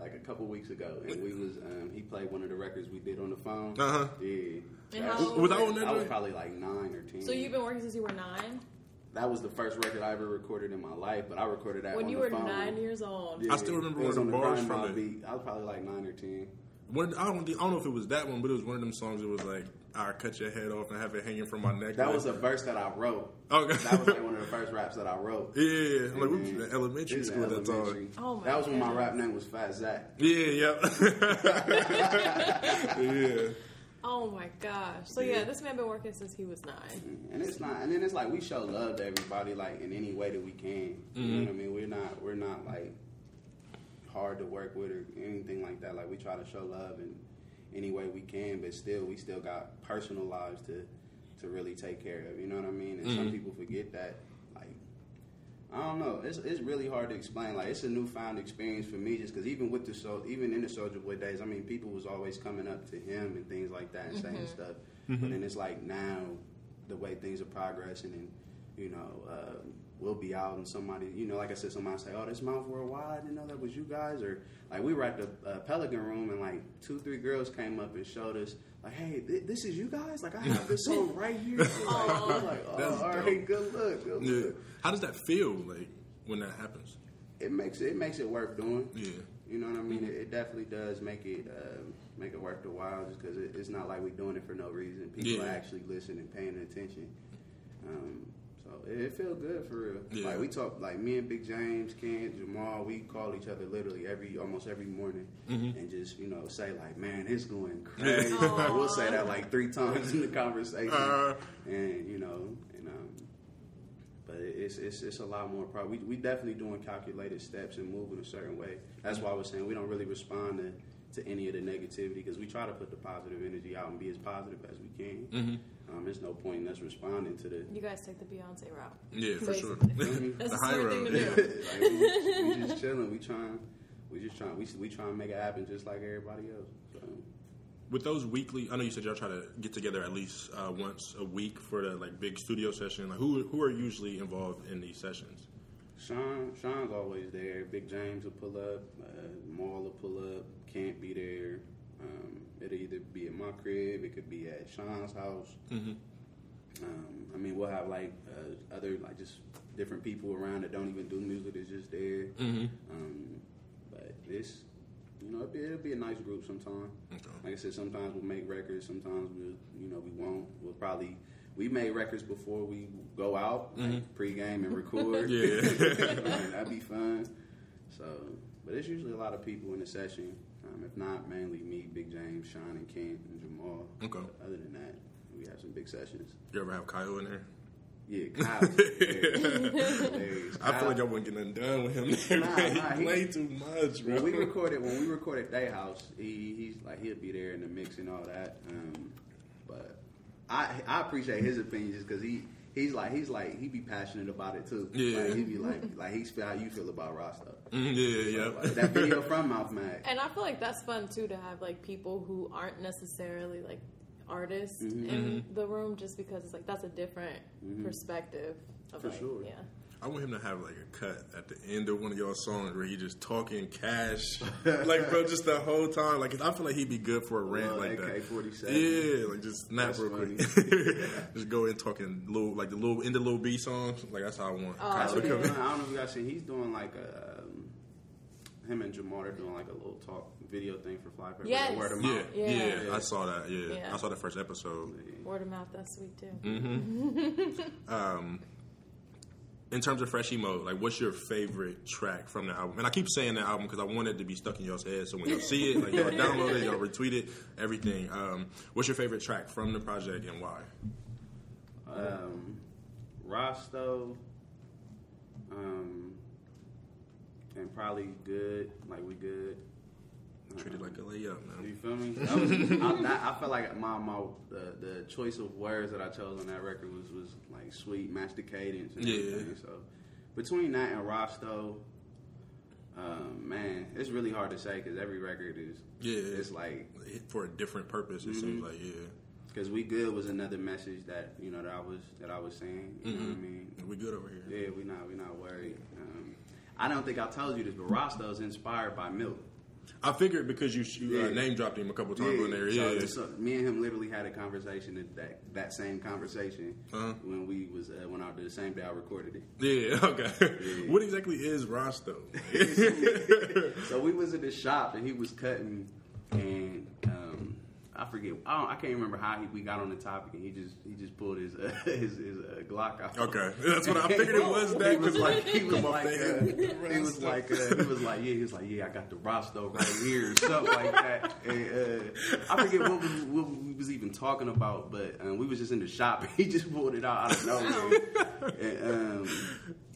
like a couple weeks ago, and we was um, he played one of the records we did on the phone. Uh-huh. Yeah. And That- how old Was were I you? that I was probably like nine or ten. So you've been working since you were nine. that was the first record I ever recorded in my life, but I recorded that When on you the were phone. nine years old. Yeah, I still remember it was on the bars from Mob it. beat. I was probably like nine or ten. One, I don't, I don't know if it was that one, but it was one of them songs. That was like, "I cut your head off and have it hanging from my neck." That Like- was a verse that I wrote. Okay. That was like one of the first raps that I wrote. <laughs> yeah, yeah. I'm like we was in elementary it school in at that elementary. time. Oh my That was when my rap name was Fat Zach. Yeah, yeah, <laughs> <laughs> yeah. Oh my gosh. So yeah, this man been working since he was nine. And it's not, and then it's like we show love to everybody, like in any way that we can. You know what mm-hmm. I mean? We're not, we're not like hard to work with or anything like that. Like we try to show love in any way we can, but still, we still got personal lives to to really take care of. You know what I mean? And some mm-hmm. people forget that. Like I don't know. It's it's really hard to explain. Like it's a newfound experience for me, just because even with the so even in the Soulja Boy days, I mean, people was always coming up to him and things like that and saying stuff. But then it's like now, the way things are progressing, and you know, uh, we'll be out and somebody, you know, like I said, somebody say, "Oh, this mouth worldwide," I didn't know that was you guys, or like we were at the uh, Pelican Room and like two, three girls came up and showed us. Like, hey, th- this is you guys. Like, I have this song right here. <laughs> Like, we're like, oh, That's all right, good luck. good yeah. look. How does that feel like when that happens? It makes it, it makes it worth doing. Yeah. You know what I mean? It, it definitely does make it uh, make it worth the while, just because it, it's not like we're doing it for no reason. People Yeah. are actually listening, paying attention. Um, so it, it feels good for real. Yeah. Like we talk, like me and Big James, Ken, Jamal, we call each other literally every almost every morning, and just you know say like, man, it's going crazy. <laughs> Like, we'll say that like three times in the conversation, Uh. and you know, and um, but it's it's it's a lot more. Pro- we we definitely doing calculated steps and moving a certain way. That's why I was saying we don't really respond to. To any of the negativity because we try to put the positive energy out and be as positive as we can. Mm-hmm. Um, there's no point in us responding to the You guys take the Beyonce route. Yeah, for sure. <laughs> That's the the high smart thing road. to do. <laughs> like, we, just, we just chilling. We trying. We just trying. We we trying to make it happen just like everybody else. So, With those weekly, I know you said y'all try to get together at least uh, once a week for the like big studio session. Like who who are usually involved in these sessions? Sean Sean's always there. Big James will pull up. Uh, Maul will pull up. Can't be there. Um, it'll either be at my crib. It could be at Sean's house. Mm-hmm. Um, I mean, we'll have like uh, other like just different people around that don't even do music. That's just there. Mm-hmm. Um, but this, you know it'll be, it'll be a nice group sometime. Okay. Like I said, sometimes we'll make records, sometimes we'll you know we won't. We'll probably we made records before we go out, like pregame and record. Mm-hmm. <laughs> Yeah. <laughs> That'd be fun. So, but it's usually a lot of people in the session. Um, if not, mainly me, Big James, Sean, and Kent, and Jamal. Okay. Other than that, we have some big sessions. You ever have Kyle in there? Yeah, <laughs> Kyle. I feel like I wasn't getting done with him there. Nah, man. nah, he he- played too much, bro. when we recorded when we recorded Day House, he he's like he'll be there in the mix and all that. Um, but I I appreciate his opinion just because he he's like he's like he be passionate about it too. Yeah. like, he be like like he's feel how you feel about Rasta. Mm, yeah, Like, yeah. that video from Mouth Mag. And I feel like that's fun too to have like people who aren't necessarily like artists Mm-hmm. in the room just because it's like that's a different perspective. Of, For like, sure. Yeah. I want him to have like a cut at the end of one of y'all songs where he just talking cash, <laughs> like bro, just the whole time. Like I feel like he'd be good for a rant Well, like that. AK-47. Yeah, like just snap That's real quick. <laughs> just go in talking little, like the little in the little B songs. Like that's how I want. Oh, Kyle to come in. I don't know if you guys seen. He's doing like a um, him and Jamal are doing like a little talk video thing for Fly Paper. Yes. Word of Yeah, mouth. yeah, Yeah. I saw that. Yeah. Yeah. I saw the first episode. Word of mouth, that's sweet too. Mm-hmm. <laughs> Um, in terms of Freshy Mode, like, what's your favorite track from the album? And I keep saying the album because I want it to be stuck in y'all's head. So when y'all see it, like, y'all <laughs> download it, y'all retweet it, everything. Um, what's your favorite track from the project and why? Um, Rosto, um, and probably good. Like we good. Treat it like a layup, man. You feel me? <laughs> That was, I, that, I feel like my my the, the choice of words that I chose on that record was was like sweet, match the cadence. And Yeah. everything. So between that and Rosto, um, man, it's really hard to say because every record is Yeah. It's like For a different purpose, it seems like, yeah. because we good was another message that you know that I was that I was saying. You know what I mean? We good over here. Yeah, we not we not worried. Um, I don't think I told you this, but Rosto is inspired by Milk. I figured because you, you uh, name dropped him a couple times on there. so, Yeah. so me and him literally had a conversation that that, same conversation Uh-huh. when we was uh, when I did the same day I recorded it. yeah, <laughs> okay. what exactly is Rosto? <laughs> so we was in the shop and he was cutting, and I forget. I, don't, I can't remember how he, we got on the topic, and he just he just pulled his uh, <laughs> his, his uh, Glock out. Okay, that's what I figured it was. <laughs> That he was like he was like uh, he was like uh, he was like yeah he was like yeah I got the Rosto right here or something like that. And, uh, I forget what we, what we was even talking about, but um, we was just in the shop. and He just pulled it out out of nowhere. and, um,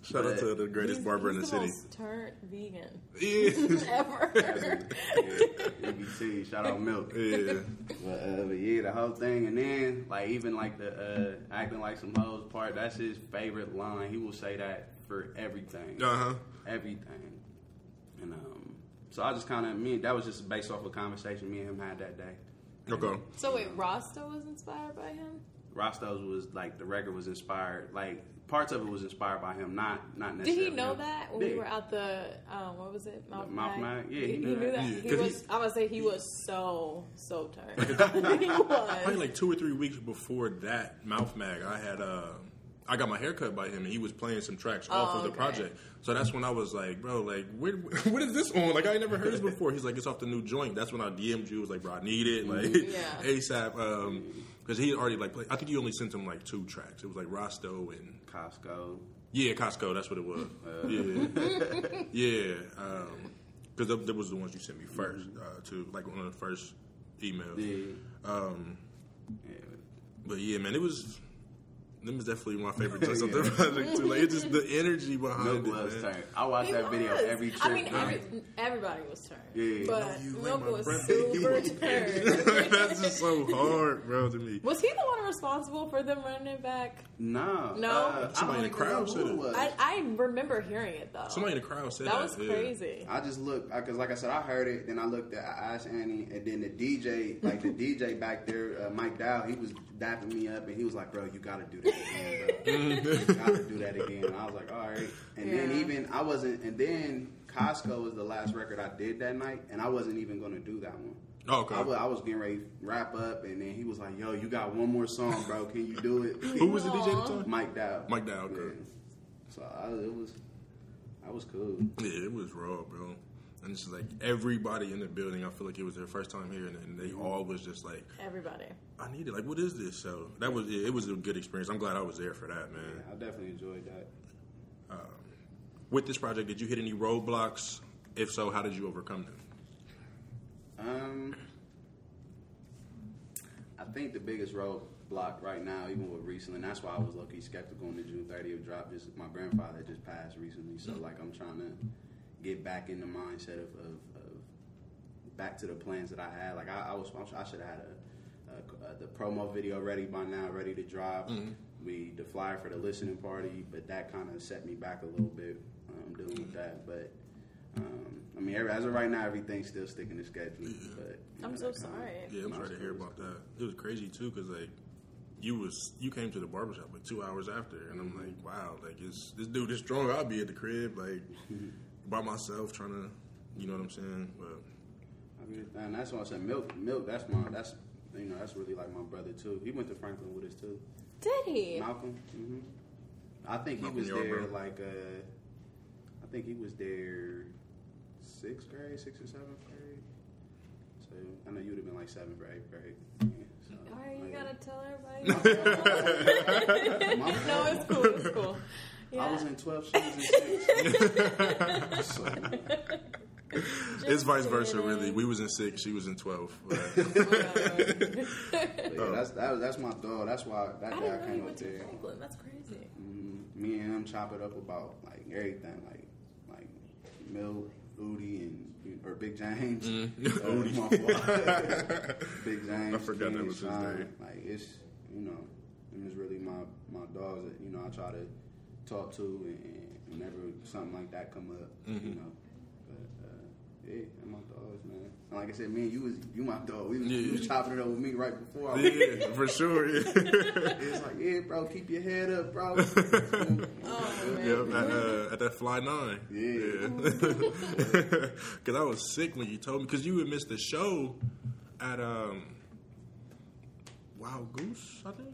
Shout out to the greatest He's- barber in the he's city. most turned vegan <laughs> Yeah, <laughs> ever. <laughs> yeah, EBT, shout out Milk. yeah. But, uh, but yeah, the whole thing, and then like even like the uh, acting like some hoes part. That's his favorite line. He will say that for everything, Uh huh. everything. And um, so I just kind of me that was just based off a conversation me and him had that day. Okay. so wait, Rasta was inspired by him? Rostos was like the record was inspired, like parts of it was inspired by him, not not necessarily. Did he know him. that when we were at the um, what was it? Mouth, Mouth Mag? Yeah, he he, knew knew that. that. Yeah, He 'cause was. he- I would say he was so so turned. <laughs> he Probably was. like two or three weeks before that mouth mag, I had uh, I got my hair cut by him, and he was playing some tracks off Oh, of the okay. project. So that's when I was like, bro, like, where, <laughs> what is this on? Like, I ain't never heard this before. He's like, it's off the new joint. That's when I DM'd you. Was like, bro, I need it, like <laughs> Yeah. ASAP. Um, because he already like, played, I think you only sent him like two tracks. It was like Rosto and Costco. yeah, Costco. That's what it was. <laughs> yeah, yeah. Because um, that was the ones you sent me first, uh, to like one of the first emails. Yeah. Um, yeah. but yeah, man, it was. Them is definitely my favorite joints of the project too. Like it's just the energy behind Milk it. was man. turned. I watched He that video every trip. I mean, every, everybody was turned. Yeah. but No, you like Milk my was breath. super He turned. <laughs> That's just so hard, bro, to me. Was he the one responsible for them running it back? No. No? Uh, Somebody in the crowd said it. was. I, I remember hearing it though. Somebody in the crowd said that that. was yeah. crazy. I just looked because, like I said, I heard it. Then I looked at I asked Annie, and then the DJ, like the DJ back there, uh, Mike Dow, he was dapping me up, and he was like, "Bro, you got to do that again, bro. you got to do that again." <laughs> And I was like, "All right." And then even I wasn't, and then Costco was the last record I did that night, and I wasn't even going to do that one. Oh, okay. I was, I was getting ready to wrap up, and then he was like, "Yo, you got one more song, bro. Can you do it?" <laughs> Who was the DJ at the time? Mike Dow. Mike Dow, okay. Yeah. So I, it was, I was cool. Yeah, it was raw, bro. And it's just like everybody in the building. I feel like it was their first time here, and, and they all was just like, Everybody. "I need it. Like, what is this?" So that was it. It was a good experience. I'm glad I was there for that, man. Yeah, I definitely enjoyed that. With this project, did you hit any roadblocks? If so, how did you overcome them? Um, I think the biggest roadblock right now, even with recently, and that's why I was low key skeptical on the June 30th drop. Just my grandfather just passed recently, so like I'm trying to get back in the mindset of, of, of back to the plans that I had. Like I, I was, I should have had a, a, a the promo video ready by now, ready to drop. We the flyer for the listening party, but that kind of set me back a little bit um, dealing with that. But um, I mean, as of right now, everything's still sticking to schedule. But I'm know, so that kinda- sorry. Yeah, I'm sorry to hear about that. It was crazy too, because like you was you came to the barbershop like two hours after, and I'm like, wow, like it's this dude is strong. I'll be at the crib like <laughs> by myself trying to, you know what I'm saying? But I mean, and that's why I said milk. Milk. That's my. That's you know. That's really like my brother too. He went to Franklin with us too. Did he? Malcolm. hmm I think he was Yarbrough. there like uh, I think he was there sixth grade, sixth or seventh grade. So I know you would have been like seventh or eighth grade. Yeah, so, All right, you like, gotta tell everybody. My <laughs> <laughs> no, it's cool. It's cool. Yeah. I was in twelve. She was in six. so, <laughs> it's vice versa, kidding. really. We was in six, she was in twelve. But <laughs> but yeah, that's that that's my dog. That's why that I guy didn't know you came up went there. Franklin. That's crazy. Mm, me and him chop it up about like everything, like like Mill, Udi, and or Big James. <laughs> Mm, Uh, Udi. my fault. Big James. I forgot King, that was his name. Like it's you know, and it's really my my dogs that you know I try to talk to, and, and whenever something like that come up, Mm-hmm. you know. But uh, yeah, and my dogs, man. And like I said, me and you was you my dog. We was, Yeah. you was chopping it up with me right before. I yeah, for sure. Yeah. <laughs> It's like, yeah, bro, keep your head up, bro. <laughs> Oh man. Yep, at, uh, at that fly nine. Yeah. Because <laughs> I was sick when you told me. Because you had missed the show at um, Wild Goose, I think.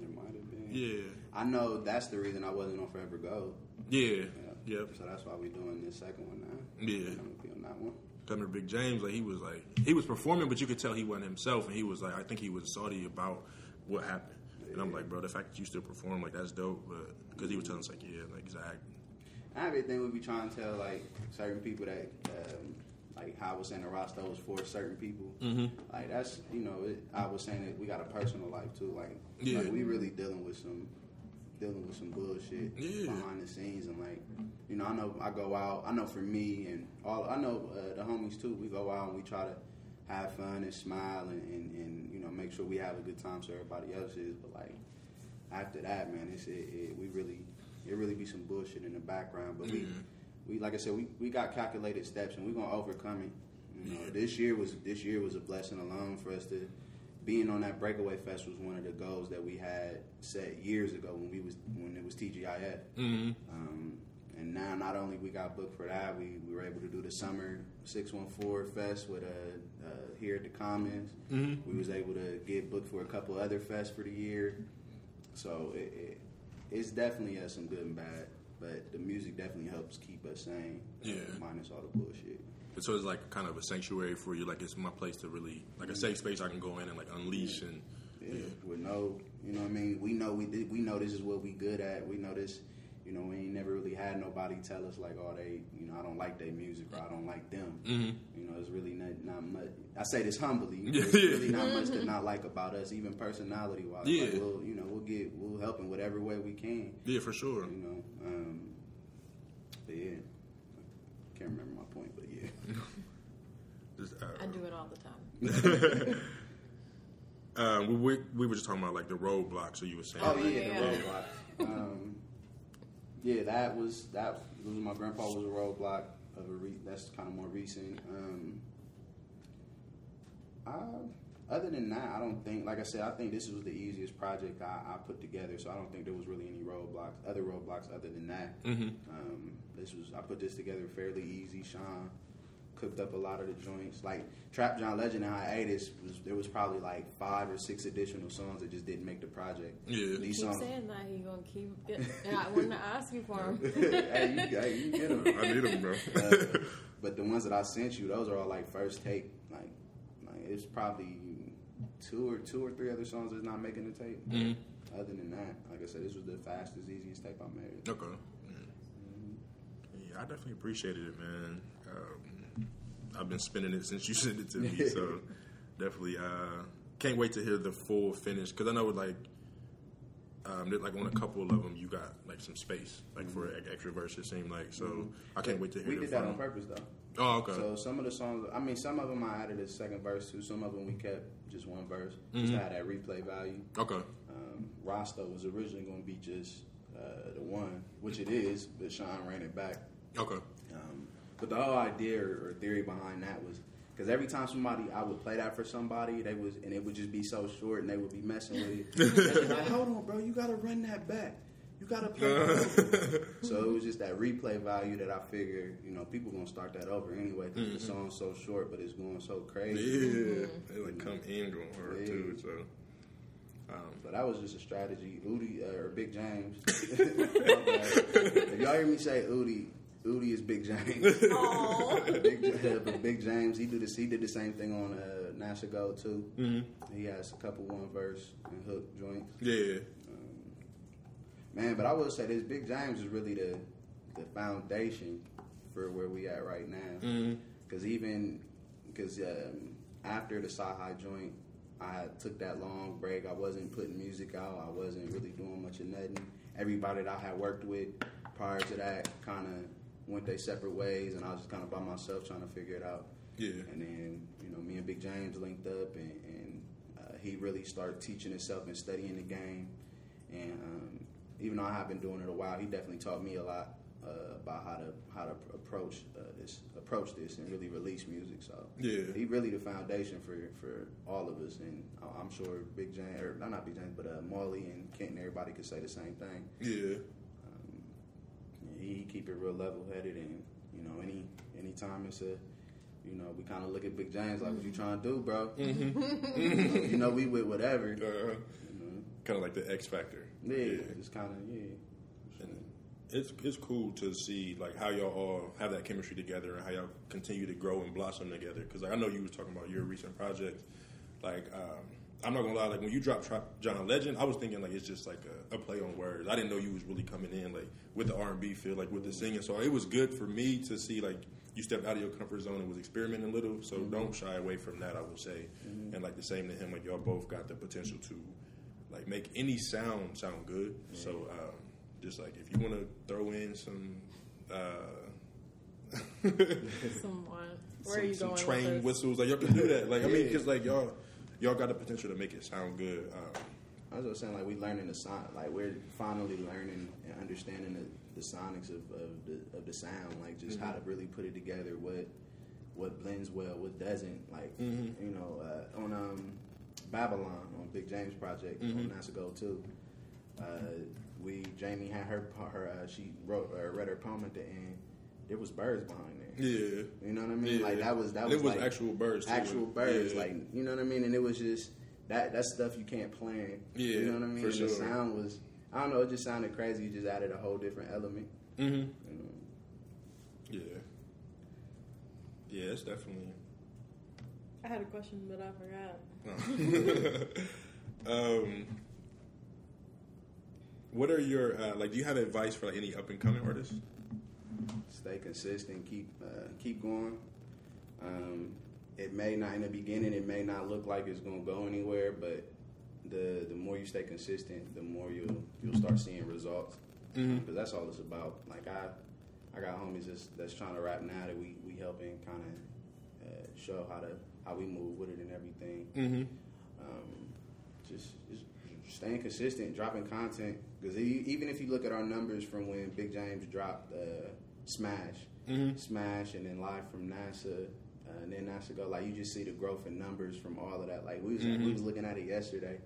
It might have been. Yeah. I know that's the reason I wasn't on Forever Go. Yeah. Yeah. Yep. So that's why we're doing this second one now. Yeah. I'm gonna be on that one. Coming to Big James, like he was like he was performing, but you could tell he wasn't himself, and he was like, I think he was salty about what happened. And I'm like, bro, the fact that you still perform, like that's dope. But because he was telling us like, yeah, like Zach, Everything we be trying to tell like certain people that, um, like how I was saying the roster was for certain people. Mm-hmm. Like that's you know it, I was saying that we got a personal life too. Like, Yeah. like we really dealing with some dealing with some bullshit Yeah. behind the scenes and like you know I know I go out I know for me and all I know uh, the homies too we go out and we try to have fun and smile and, and, and you know make sure we have a good time so everybody else is but like after that man it's it, it we really it really be some bullshit in the background but we we like I said we, we got calculated steps and we're gonna overcome it. You know this year was this year was a blessing alone for us to being on that breakaway fest was one of the goals that we had set years ago when we was when it was TGIF. mm-hmm. Um, and now not only we got booked for that, we, we were able to do the summer six one four fest with uh, uh, here at the Commons. Mm-hmm. We was able to get booked for a couple other fests for the year. So it, it, it's definitely uh, some good and bad, but the music definitely helps keep us sane. Yeah. minus all the bullshit. So it's like kind of a sanctuary for you. Like it's my place to really, like a safe space I can go in and like unleash and Yeah, with no, you know what I mean. We know we did, we know this is what we good at. We know this. You know, we ain't never really had nobody tell us like, oh, they, you know, I don't like their music or I don't like them. Mhm. You know, it's really not, not much. I say this humbly. Yeah. There's really <laughs> not much to not like about us, even personality wise. Yeah. Like, we'll, you know, we'll get, we'll help in whatever way we can. yeah, for sure. You know, um, but yeah, can't remember my point, but yeah. Just, uh, I do it all the time. uh, <laughs> we, we we were just talking about like the roadblocks. So you were saying, Oh like, yeah, yeah. the roadblock. um, yeah, that was that. Losing my grandpa was a roadblock of a re- that's kind of more recent. Um, I, other than that, I don't think. Like I said, I think this was the easiest project I, I put together. So I don't think there was really any roadblocks, other roadblocks other than that. Mhm. Um, this was I put this together fairly easy. Sean cooked up a lot of the joints. Like Trap John Legend and Hiatus was there was probably like five or six additional songs that just didn't make the project. Yeah. These Keep songs. saying that he gonna keep. <laughs> Get, yeah, I wanted to ask you for him. <laughs> hey, you, hey, you get 'em. I need them, bro. <laughs> Uh, But the ones that I sent you, those are all like first take. Like, like it's probably two or two or three other songs that's not making the tape. Mhm. Other than that, like I said, this was the fastest, easiest tape I made. Okay. Yeah, I definitely appreciated it, man. Um, I've been spinning it since you <laughs> sent it to me, so definitely uh, can't wait to hear the full finish because I know like. Um, like on a couple of them, you got like some space, like for an extra verse. It seemed like so. I can't wait to hear. We did that on purpose though. Oh, okay. So some of the songs, I mean, some of them I added a second verse to. Some of them we kept just one verse, Mm-hmm. just to have that replay value. okay. Um, Rasta was originally going to be just uh, the one, which it is, but Sean ran it back. Okay. But the whole idea or, or theory behind that was because every time somebody I would play that for somebody, they was and it would just be so short, and they would be messing with it. <laughs> Like, hold on, bro, you got to run that back. You got to play. that <laughs> so it was just that replay value that I figured, you know, people gonna start that over anyway because the song's so short, but it's going so crazy. Yeah, they like come in going hard Yeah. too. So, um, But that was just a strategy. Udi uh, or Big James. <laughs> If y'all hear me say Udi, Udi is Big James. <laughs> Big, Ja- but Big James, he did this. He did the same thing on uh, NASA Go too. Mm-hmm. He has a couple one verse and hook joints. yeah, Man, but I will say this: Big James is really the the foundation for where we at right now. Because even because um, after the Sahai joint, I took that long break. I wasn't putting music out. I wasn't really doing much of nothing. Everybody that I had worked with prior to that kind of went their separate ways, and I was just kind of by myself trying to figure it out. yeah, And then, you know, me and Big James linked up, and, and uh, he really started teaching himself and studying the game. And um, even though I have been doing it a while, he definitely taught me a lot uh, about how to how to approach uh, this approach this and really release music. So Yeah. he really the foundation for for all of us. And I'm sure Big James, or not, not Big James, but uh, Marley and Kent and everybody could say the same thing. yeah. He, keep it real level headed, and you know, any anytime it's a, you know, we kind of look at Big James like, "What you trying to do, bro?" you, know, you know, we with whatever. You Uh, know? kind of like the X Factor. Yeah, just kind of yeah. And it's it's cool to see like how y'all all have that chemistry together and how y'all continue to grow and blossom together. Because like, I know you was talking about your recent project. Like um, I'm not gonna lie, like when you dropped Tra- John Legend, I was thinking like it's just like a, a play on words. I didn't know you was really coming in like with the R&B feel, like with the singing. So it was good for me to see like you stepped out of your comfort zone and was experimenting a little. So don't shy away from that. I will say, and like the same to him, like y'all both got the potential to like make any sound sound good. So um, just like if you want to throw in some. Uh, <laughs> Someone. <laughs> Where some, are you some going train with this? whistles, like y'all can do that. Like I mean, because like y'all, y'all got the potential to make it sound good. Um, I was just saying, like we learning the sound, like we're finally learning and understanding the, the sonics of, of the of the sound, like just how to really put it together, what what blends well, what doesn't. Like you know, uh, on um, Babylon on Big James project on NASA Go too. Uh, we Jamie had her her uh, she wrote uh, read her poem at the end. There was birds behind there. yeah, You know what I mean? Yeah. Like that was that was it was like actual birds, too. Actual birds, Yeah. like you know what I mean? And it was just that that's stuff you can't plan. Yeah, you know what I mean? for and sure. The sound was I don't know, it just sounded crazy. You just added a whole different element. mm-hmm. You know? yeah, yeah. It's definitely. I had a question, but I forgot. <laughs> um, what are your uh, like? Do you have advice for like any up and coming artists? Stay consistent. Keep uh, keep going. Um, it may not in the beginning. It may not look like it's gonna go anywhere, but the the more you stay consistent, the more you'll you'll start seeing results. Because Mhm. that's all it's about. Like I, I got homies that's, that's trying to rap now that we we helping kind of uh, show how to how we move with it and everything. Mm-hmm. Um, just, just staying consistent, dropping content. Because even if you look at our numbers from when Big James dropped uh, Smash, Mhm. Smash, and then live from NASA, uh, and then NASA go, like you just see the growth in numbers from all of that. Like we was we Mhm. was looking at it yesterday,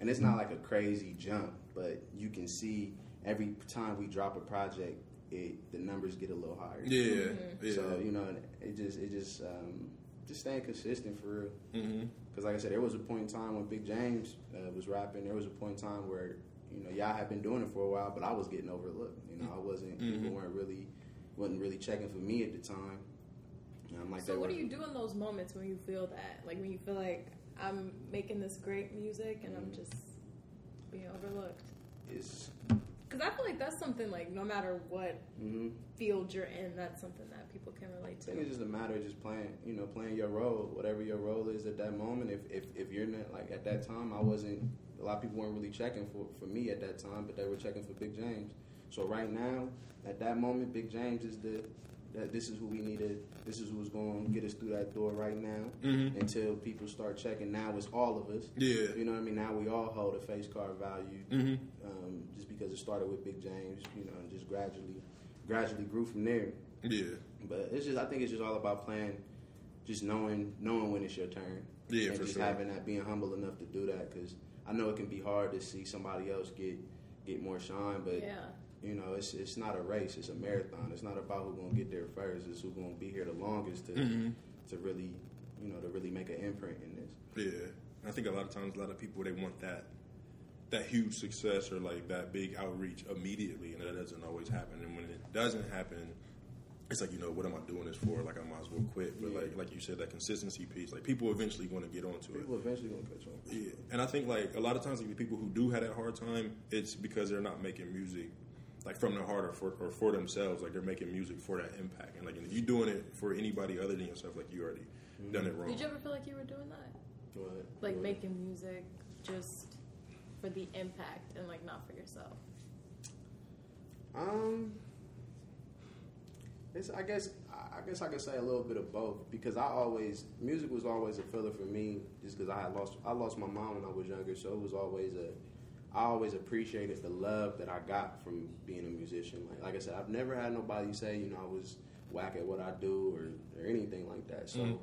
and it's not like a crazy jump, but you can see every time we drop a project, it the numbers get a little higher. Yeah, yeah. So you know, it just it just um, just staying consistent for real. mm-hmm. Because like I said, there was a point in time when Big James uh, was rapping. There was a point in time where you know y'all had been doing it for a while, but I was getting overlooked. You know, I wasn't. People Mhm. weren't really wasn't really checking for me at the time. I'm like So what were- do you do in those moments when you feel that? Like when you feel like I'm making this great music and I'm just being overlooked. It's Because I feel like that's something like no matter what mhm. field you're in, that's something that people can relate to. I think it's just a matter of just playing, you know, playing your role, whatever your role is at that moment. If if, if you're not like at that time, I wasn't. A lot of people weren't really checking for for me at that time, but they were checking for Big James. So right now, at that moment, Big James is the that this is who we needed. This is who's going to get us through that door right now. Mhm. Until people start checking. Now it's all of us. Yeah. You know what I mean? Now we all hold a face card value. Mhm. Um, just because it started with Big James, you know, and just gradually, gradually grew from there. Yeah. But it's just I think it's just all about playing, just knowing knowing when it's your turn. Yeah, and for just sure. having that being humble enough to do that because I know it can be hard to see somebody else get get more shine, but Yeah. You know it's it's not a race, it's a marathon. It's not about who's gonna get there first. It's who's gonna be here the longest to Mhm. to really you know to really make an imprint in this. Yeah, I think a lot of times a lot of people they want that that huge success or like that big outreach immediately, and that doesn't always happen. And when it doesn't happen, it's like you know what am I doing this for? Like I might as well quit. But Yeah. like like you said, that consistency piece, like people eventually going to get onto it. People eventually gonna catch on. Yeah, and I think like a lot of times like, the people who do have that hard time, it's because they're not making music like from their heart or for or for themselves. Like they're making music for that impact, and like if you're doing it for anybody other than yourself, like you already done it wrong. Did you ever feel like you were doing that? What? Like what? making music just for the impact and like not for yourself? Um, it's I guess I guess I could say a little bit of both because I always music was always a filler for me just because I had lost I lost my mom when I was younger, so it was always a I always appreciate appreciated the love that I got from being a musician. Like like I said, I've never had nobody say you know I was whack at what I do or or anything like that. So Mhm.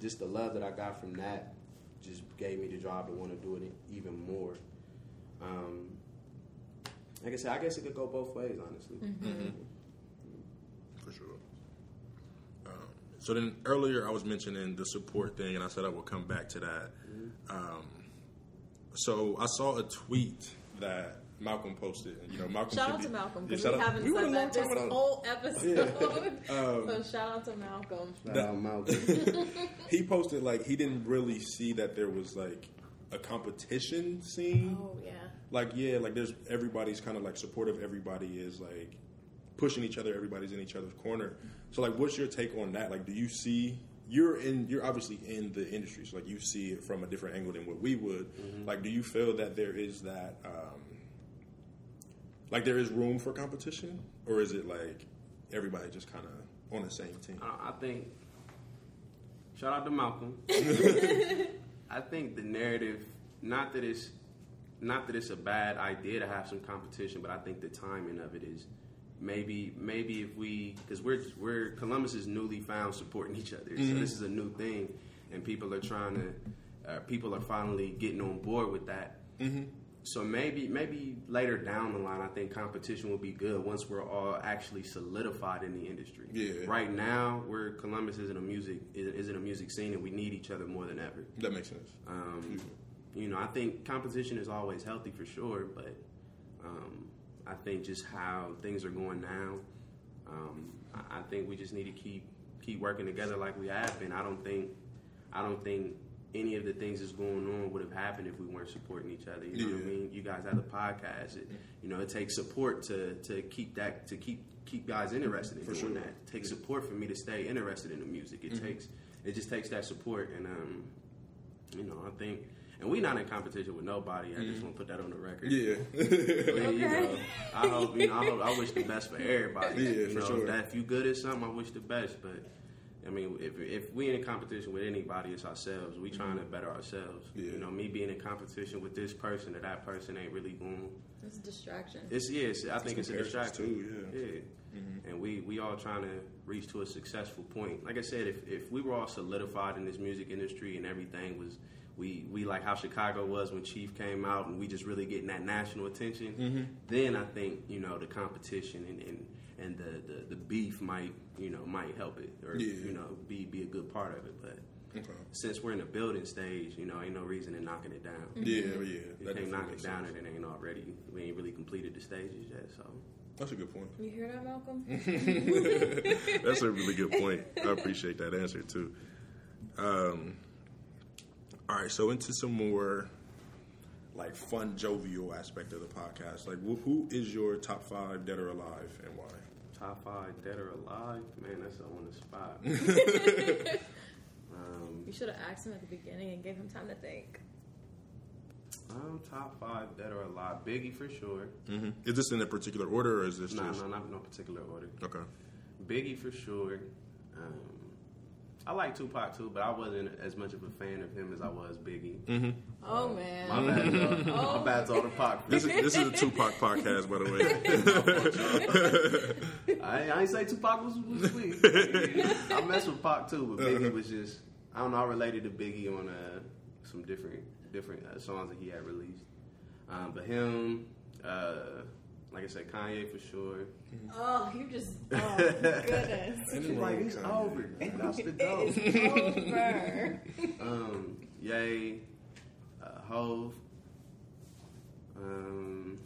just the love that I got from that just gave me the drive to want to do it even more. Um, like I said, I guess it could go both ways, honestly. For sure. Um, so then earlier I was mentioning the support thing, and I said I would come back to that. Um, so I saw a tweet that Malcolm posted. and, You know, Malcolm. Shout out be- to Malcolm because shout we out- haven't we went a said long that this time without- whole episode. <laughs> Um, so shout out to Malcolm. Shout <laughs> That- out Malcolm. <laughs> he posted like he didn't really see that there was like a competition scene. Oh yeah. Like yeah, like there's everybody's kind of like supportive. Everybody is like pushing each other. Everybody's in each other's corner. So like, what's your take on that? Like, do you see? You're in. You're obviously in the industry, so like you see it from a different angle than what we would. Like, do you feel that there is that? Um, like, there is room for competition, or is it like everybody just kind of on the same team? I I think. Shout out to Malcolm. <laughs> <laughs> I think the narrative, not that it's, not that it's a bad idea to have some competition, but I think the timing of it is, maybe maybe if we, because we're we're Columbus is newly found supporting each other, so this is a new thing, and people are trying to, uh, people are finally getting on board with that. So maybe maybe later down the line, I think competition will be good once we're all actually solidified in the industry. Yeah. Right now, we're Columbus isn't a music isn't a music scene, and we need each other more than ever. That makes sense. Um, you know, I think competition is always healthy for sure, but um, I think just how things are going now, um, I, think we just need to keep keep working together like we have been. I don't think I don't think any of the things that's going on would have happened if we weren't supporting each other. You know what I mean? You guys have the podcast. It, you know, it takes support to to keep that to keep keep guys interested in For doing sure. that. It takes support for me to stay interested in the music. It takes it just takes that support and um, you know, I think, and we not in competition with nobody. I just want to put that on the record. Yeah. <laughs> I mean, you Okay. know, I hope, you know, I hope, I wish the best for everybody. Yeah, you for know, sure. if, that, if you good at something, I wish the best. But I mean, if if we in competition with anybody, it's ourselves. We trying to better ourselves. Mm-hmm. Yeah. You know, me being in competition with this person or that person ain't really going. It's a distraction. It's yes, I think it's a comparisons distraction too, yeah. Yeah. And we we all trying to reach to a successful point. Like I said, if if we were all solidified in this music industry and everything was. We, we like how Chicago was when Chief came out, and we just really getting that national attention. Mm-hmm. Then I think you know the competition and, and, and the, the, the beef might you know might help it or Yeah. you know be be a good part of it. But Okay. since we're in the building stage, you know, ain't no reason in knocking it down. Yeah, yeah. You that can't knock it down sense. and it ain't already. We ain't really completed the stages yet. So That's a good point. You hear that, Malcolm? <laughs> That's a really good point. I appreciate that answer too. Um, all right, so into some more like fun, jovial aspect of the podcast. Like, who, who is your top five dead or alive, and why? Top five dead or alive? Man, that's on the spot. <laughs> um, You should have asked him at the beginning and gave him time to think. um, top five dead or alive. Biggie for sure. Mm-hmm. Is this in a particular order, or is this No, just no, not no particular order. okay? Biggie for sure. Um, I like Tupac too, but I wasn't as much of a fan of him as I was Biggie. Mm-hmm. Oh man. My bad, y'all. <laughs> Oh. My bad to all the Pac. This is this is a Tupac podcast, by the way. <laughs> I, I ain't say Tupac was, was sweet. I mess with Pac too, but Biggie was just I don't know. I related to Biggie on uh, some different different uh, songs that he had released. Um, but him, uh, like I said, Kanye for sure. Oh, you just. Oh goodness. <laughs> Ain't She's wrong like, with it's over. He got to It go. over. <laughs> Um, Yay, uh, Hove, um,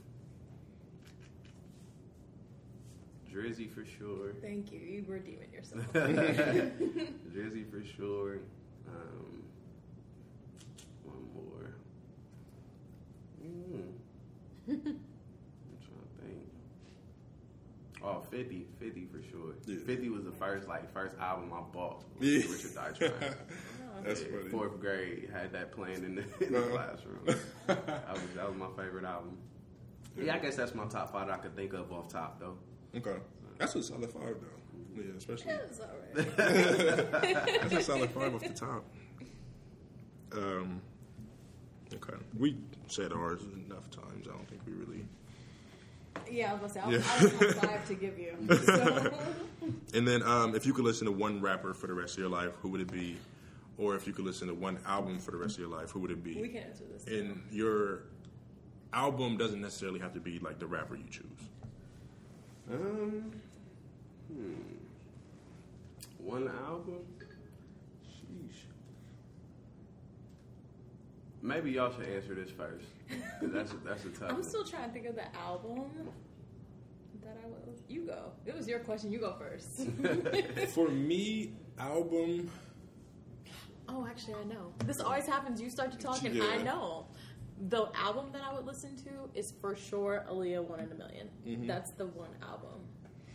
Drizzy for sure. Thank you. You were demon yourself. <laughs> Drizzy for sure. Um, one more. Mm. I'm trying to think. Oh, 50. 50 for sure. Yeah. 50 was the first like first album I bought. Yeah. Rich or Die Trying. <laughs> That's Yeah, funny. Fourth grade had that playing in the, <laughs> in the Uh-huh. classroom. <laughs> that, was, that was my favorite album. Yeah, I guess that's my top five that I could think of off top though. Okay, that's a solid five though. Yeah, especially It's alright. that's a solid five off the top. Um, okay, we said ours enough times. I don't think we really. Yeah, I was gonna say I, Yeah. I don't have five to give you. <laughs> So. And then, um, if you could listen to one rapper for the rest of your life, who would it be? Or if you could listen to one album for the rest of your life, who would it be? we can answer this. and your album doesn't necessarily have to be like the rapper you choose. Um, hmm. One album? Maybe y'all should answer this first. that's a, that's a tough I'm one. still trying to think of the album that I will. You go. It was your question. You go first. <laughs> For me, album. oh, actually, I know. This always happens. You start to talk, and Yeah. I know. The album that I would listen to is for sure Aaliyah One in a 1000000 mm-hmm. That's the one album.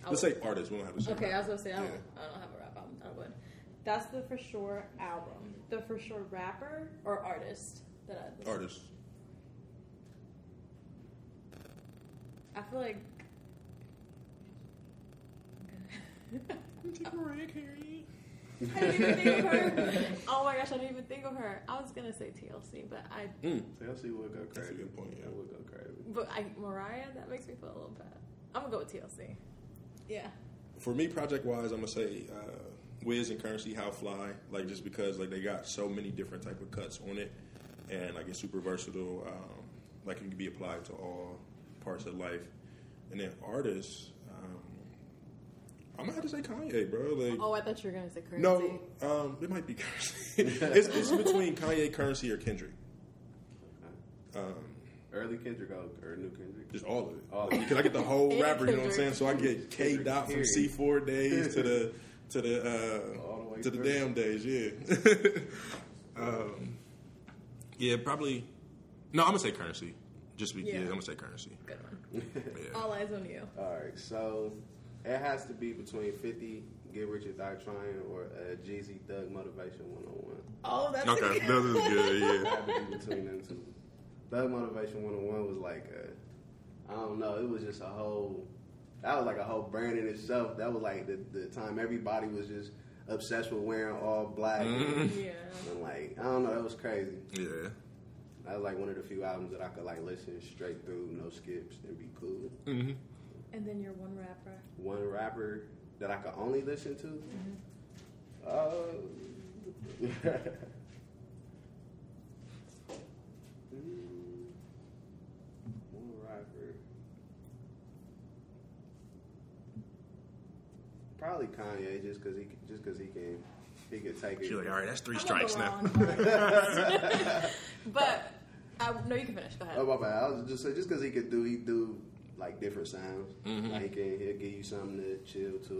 I Let's would- say artist. We don't have to say. Okay, I was gonna say I don't, I don't have a rap album. I would. That's the for sure album. The for sure rapper or artist that I listen artist. I feel like <laughs> Mariah Carey. I didn't even think of her. Oh my gosh, I didn't even think of her. I was gonna say TLC, but I Mm. TLC would go That's a crazy. good point, yeah. That would go crazy. but I Mariah that makes me feel a little bad. I'm gonna go with TLC. Yeah. For me, project wise, I'm gonna say uh, Wiz and Curren$y How Fly, like just because like they got so many different type of cuts on it, and like it's super versatile. Um, like it can be applied to all parts of life. And then artists, um, I'm gonna have to say Kanye, bro. Like, Oh, I thought you were gonna say Curren$y. no, um, it might be Curren$y. <laughs> it's, it's between Kanye, Curren$y, or Kendrick. Um, Early Kendrick or, or new Kendrick? just all of it. All of it. Because I get the whole <laughs> And rapper, you know what I'm saying? So I get K Kendrick, dot from. C four days to the to the All the uh, way to the through. damn days, yeah. <laughs> um, yeah, probably. No, I'm gonna say Curren$y. Just be, yeah. Yeah. I'm gonna say Curren$y. Good one. Yeah. <laughs> All eyes on you. All right, so it has to be between 50, Get Rich or Die Trying, or uh, Jeezy Thug Motivation 101. Oh, that's Okay, a that good <laughs> is good. It Yeah. had to be between them two. Thug Motivation 101 was like, a, I don't know, it was just a whole, that was like a whole brand in itself. That was like the, the time everybody was just obsessed with wearing all black. Yeah. And like, I don't know, that was crazy. Yeah. That was like one of the few albums that I could like listen straight through, no skips, and be cool. hmm And then your one rapper. One rapper that I could only listen to. Uh, mm, <laughs> <laughs> one rapper. Probably Kanye, just because he just because he can he could take it. She's like, all right, that's 3 I'm strikes now. <laughs> but I, no, you can finish. Go ahead. Oh my bad. I was just say just because he could do he do like different sounds. Mm-hmm. Like he can he'll give you something to chill to.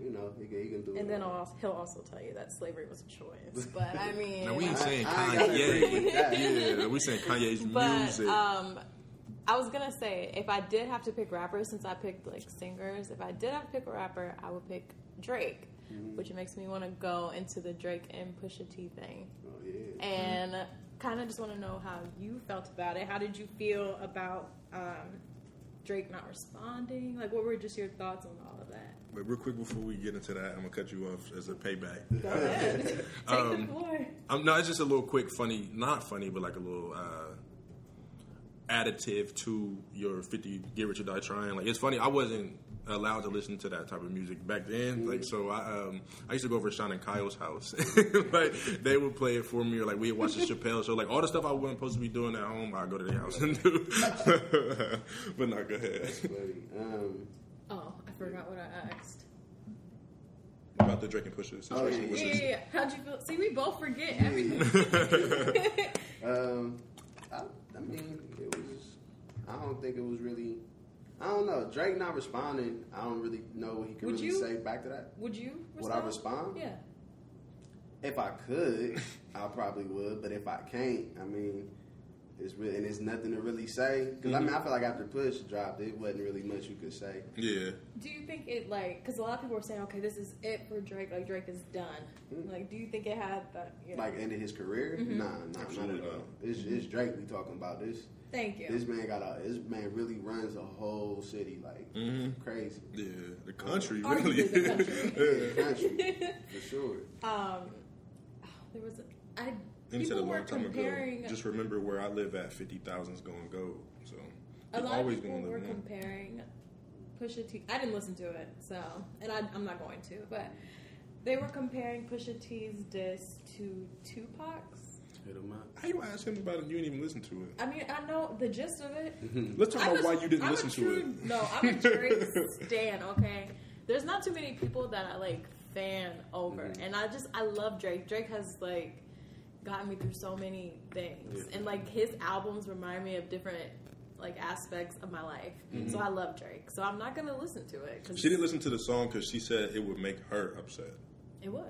You know, he can, he can do. And it then. I'll also, he'll also tell you that slavery was a choice. But I <laughs> mean, Now we ain't saying I ain't gotta agree Kanye. with. <laughs> Yeah, we saying Kanye's but music. um, I was gonna say if I did have to pick rappers, since I picked like singers, if I did have to pick a rapper, I would pick Drake, Mm-hmm. which makes me want to go into the Drake and Pusha T thing, Oh yeah. and kind of just want to know how you felt about it. How did you feel about um, Drake not responding? Like, what were just your thoughts on all of that? But real quick before we get into that, I'm gonna cut you off as a payback. Go ahead, <laughs> take Um, the floor. Um, no, it's just a little quick, funny, not funny, but like a little uh, additive to your 50 Get Rich or Die Trying. Like, it's funny, I wasn't allowed to listen to that type of music back then. Like, so I um, I used to go over to Sean and Kyle's house. <laughs> like, they would play it for me, or like we would watch the Chappelle show. Like, all the stuff I wasn't supposed to be doing at home, I'd go to their house and do. <laughs> but not go ahead. Funny. Um, Oh, I forgot what I asked. About the Drake and Pusha Oh, situation. yeah, Yeah, yeah, yeah. How'd you feel? See, we both forget everything. <laughs> um, I, I mean, it was. I don't think it was really. I don't know. Drake not responding. I don't really know what he could Would really you? say back to that. Would you? Would I respond? Yeah. If I could, I probably would. But if I can't, I mean, it's really and it's nothing to really say. Because I mean, mm-hmm. I feel like after Push dropped, it wasn't really much you could say. Yeah. Do you think it like? Because a lot of people were saying, okay, this is it for Drake. Like Drake is done. Mm-hmm. Like, do you think it had that? You know, Like ended his career? Mm-hmm. Nah, nah, not Absolutely at not. all. It's, it's Drake we talking about. This thank you. this man got a this man really runs a whole city like crazy. Yeah. The country, Arguably really. the country. <laughs> Yeah, country for sure. um, there was a, I. And he said a people were long time comparing. ago, just remember where I live at, 50,000 is going to go. So, a you're lot of always people going to were live comparing Pusha T. I didn't listen to it, so and I, I'm not going to, but they were comparing Pusha T's diss to Tupac's. Hit him up. How you ask him about it? You didn't even listen to it. I mean, I know the gist of it. Let's talk I'm about a- why you didn't I'm listen a to it. No, I'm a Drake stan. Okay, there's not too many people that I like fan over, Mm-hmm. and I just I love Drake. Drake has like gotten me through so many things, and like his albums remind me of different like aspects of my life. So I love Drake. So I'm not gonna listen to it because Mm-hmm. She didn't listen to the song because she said it would make her upset. it would.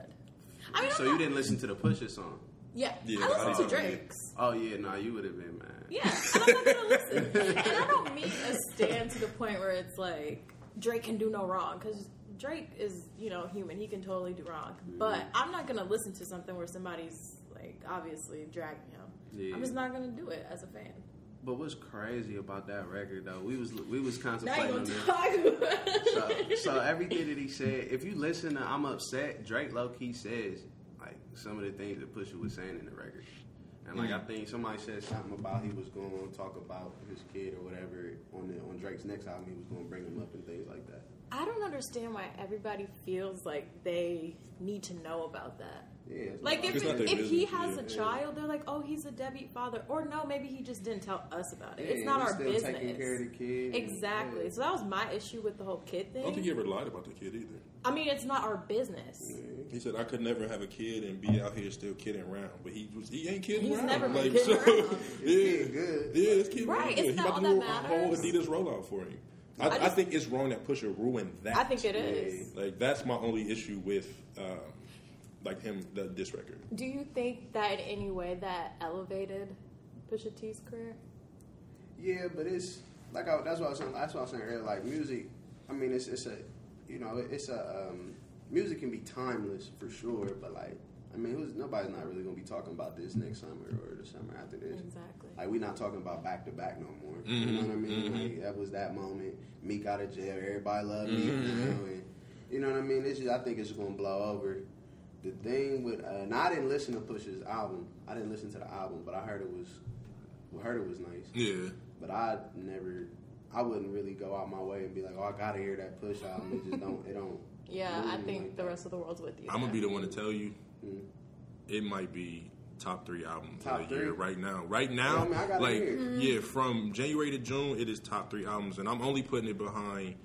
I mean, So I'm you not- didn't listen to the Pusha song? Yeah, Yeah, I listen to. Drake's. Oh yeah, no, oh, you would have been mad. Yeah, and I'm not gonna <laughs> listen. And I don't mean a stand to the point where it's like Drake can do no wrong because Drake is, you know, human. He can totally do wrong. Mm-hmm. But I'm not gonna listen to something where somebody's like obviously dragging him. Yeah. I'm just not gonna do it as a fan. But what's crazy about that record though? We was we was contemplating you on gonna this. So, so everything that he said, if you listen to "I'm Upset," Drake low key says some of the things that Pusha was saying in the record, and like I mm-hmm. think somebody said something about he was going to talk about his kid or whatever on the on Drake's next album. He was going to bring him up and things like that. I don't understand why everybody feels like they need to know about that. Yeah, it's Like if, It's not their if he has yeah. a child, they're like, oh, he's a deadbeat father, or no, maybe he just didn't tell us about it. Yeah, it's not our still business. Taking care of the kid. Exactly. Yeah. So that was my issue with the whole kid thing. I don't think he ever lied about the kid either. I mean, it's not our business. He said I could never have a kid and be out here still kidding around, but he was he ain't kidding He's around. never been like, kidding so, around. <laughs> yeah, kid good. yeah, this kid Right, really it's. He not about to all do that a whole. Adidas rollout for him. I, I I, think it's wrong that Pusha ruined that. I think it is. Like that's my only issue with um, like him the this record. Do you think that in any way that elevated Pusha T's career? Yeah, but it's like I, that's what I was saying. That's what I was saying earlier. Like music, I mean, it's it's a you know it's a um, music can be timeless for sure. But like, I mean, who's, nobody's not really gonna be talking about this next summer or the summer after this. Exactly. Like we're not talking about back to back no more. You know what I mean? Like that was that moment. Meek out of jail. Everybody love Meek now, and you know what I mean. It's just, I think it's just gonna blow over. The thing with, uh, and I didn't listen to Push's album. I didn't listen to the album, but I heard it was, well, heard it was nice. Yeah, But I never, I wouldn't really go out my way and be like, oh, I gotta hear that Push album. It just don't, it don't. <laughs> Yeah, move I think like the that. rest of the world's with you. I'm gonna be the one to tell you Mm. it might be top three albums Top of the year right now. Right now, Yeah, I mean, I like. Mm-hmm. yeah, from January to June, it is top three albums, and I'm only putting it behind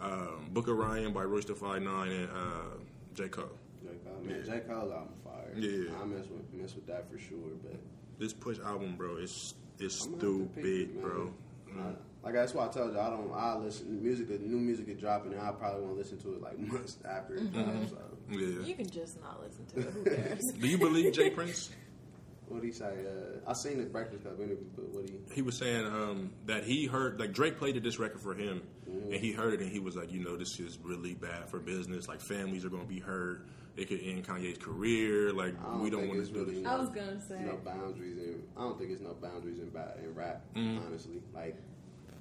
um, Book of Ryan by Royce da Five Nine and uh, J Cole. J. Cole, man, J. Cole album fire. Yeah. I mess with mess with that for sure. But This Push album, bro, it's is I'm gonna have to pick stupid, it, man. bro. I, Like that's why I told you I don't. I listen music. New music is dropping, and I probably won't listen to it like <laughs> months after it drops. So Yeah. You can just not listen to it. Who cares? Do you believe J. Prince? <laughs> what do he say? Uh, I seen the Breakfast Club interview, but what he? He was saying um, that he heard like Drake played this record for him, Mm-hmm. and he heard it, and he was like, you know, this is really bad for business. Like families are going to be hurt. It could end Kanye's career. Like don't we don't want it's to do really this. I was gonna say. no boundaries in. I don't think it's no boundaries in, in rap. Mm-hmm. Honestly, like,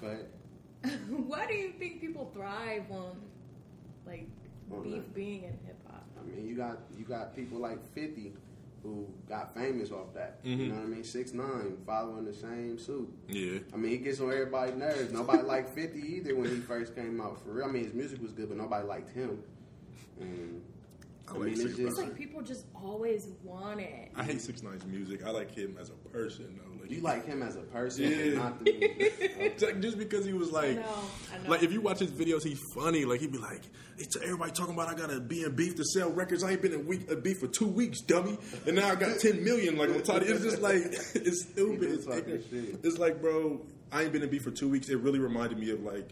but <laughs> Why do you think people thrive on like On beef that. being in hip hop? I mean, you got you got people like Fifty who got famous off that. Mm-hmm. You know what I mean? Six nine following the same suit. Yeah. I mean, he gets on everybody's nerves. Nobody liked 50 either when he first came out. For real, I mean, his music was good, but nobody liked him. And I I, mean, Six it's Nine. It's just like people just always want it. I hate Six Nine's music. I like him as a person though. Like you like him as a person, Yeah. but not the music. <laughs> Just because he was I like, know, I know. like if you watch his videos, he's funny. Like he'd be like, it's everybody talking about I gotta be in beef to sell records. I ain't been in week a beef for two weeks, dummy, and now I got ten million. Like on top, it's just like <laughs> it's stupid. It's, been shit. it's like, bro, I ain't been in beef for two weeks. It really reminded me of like.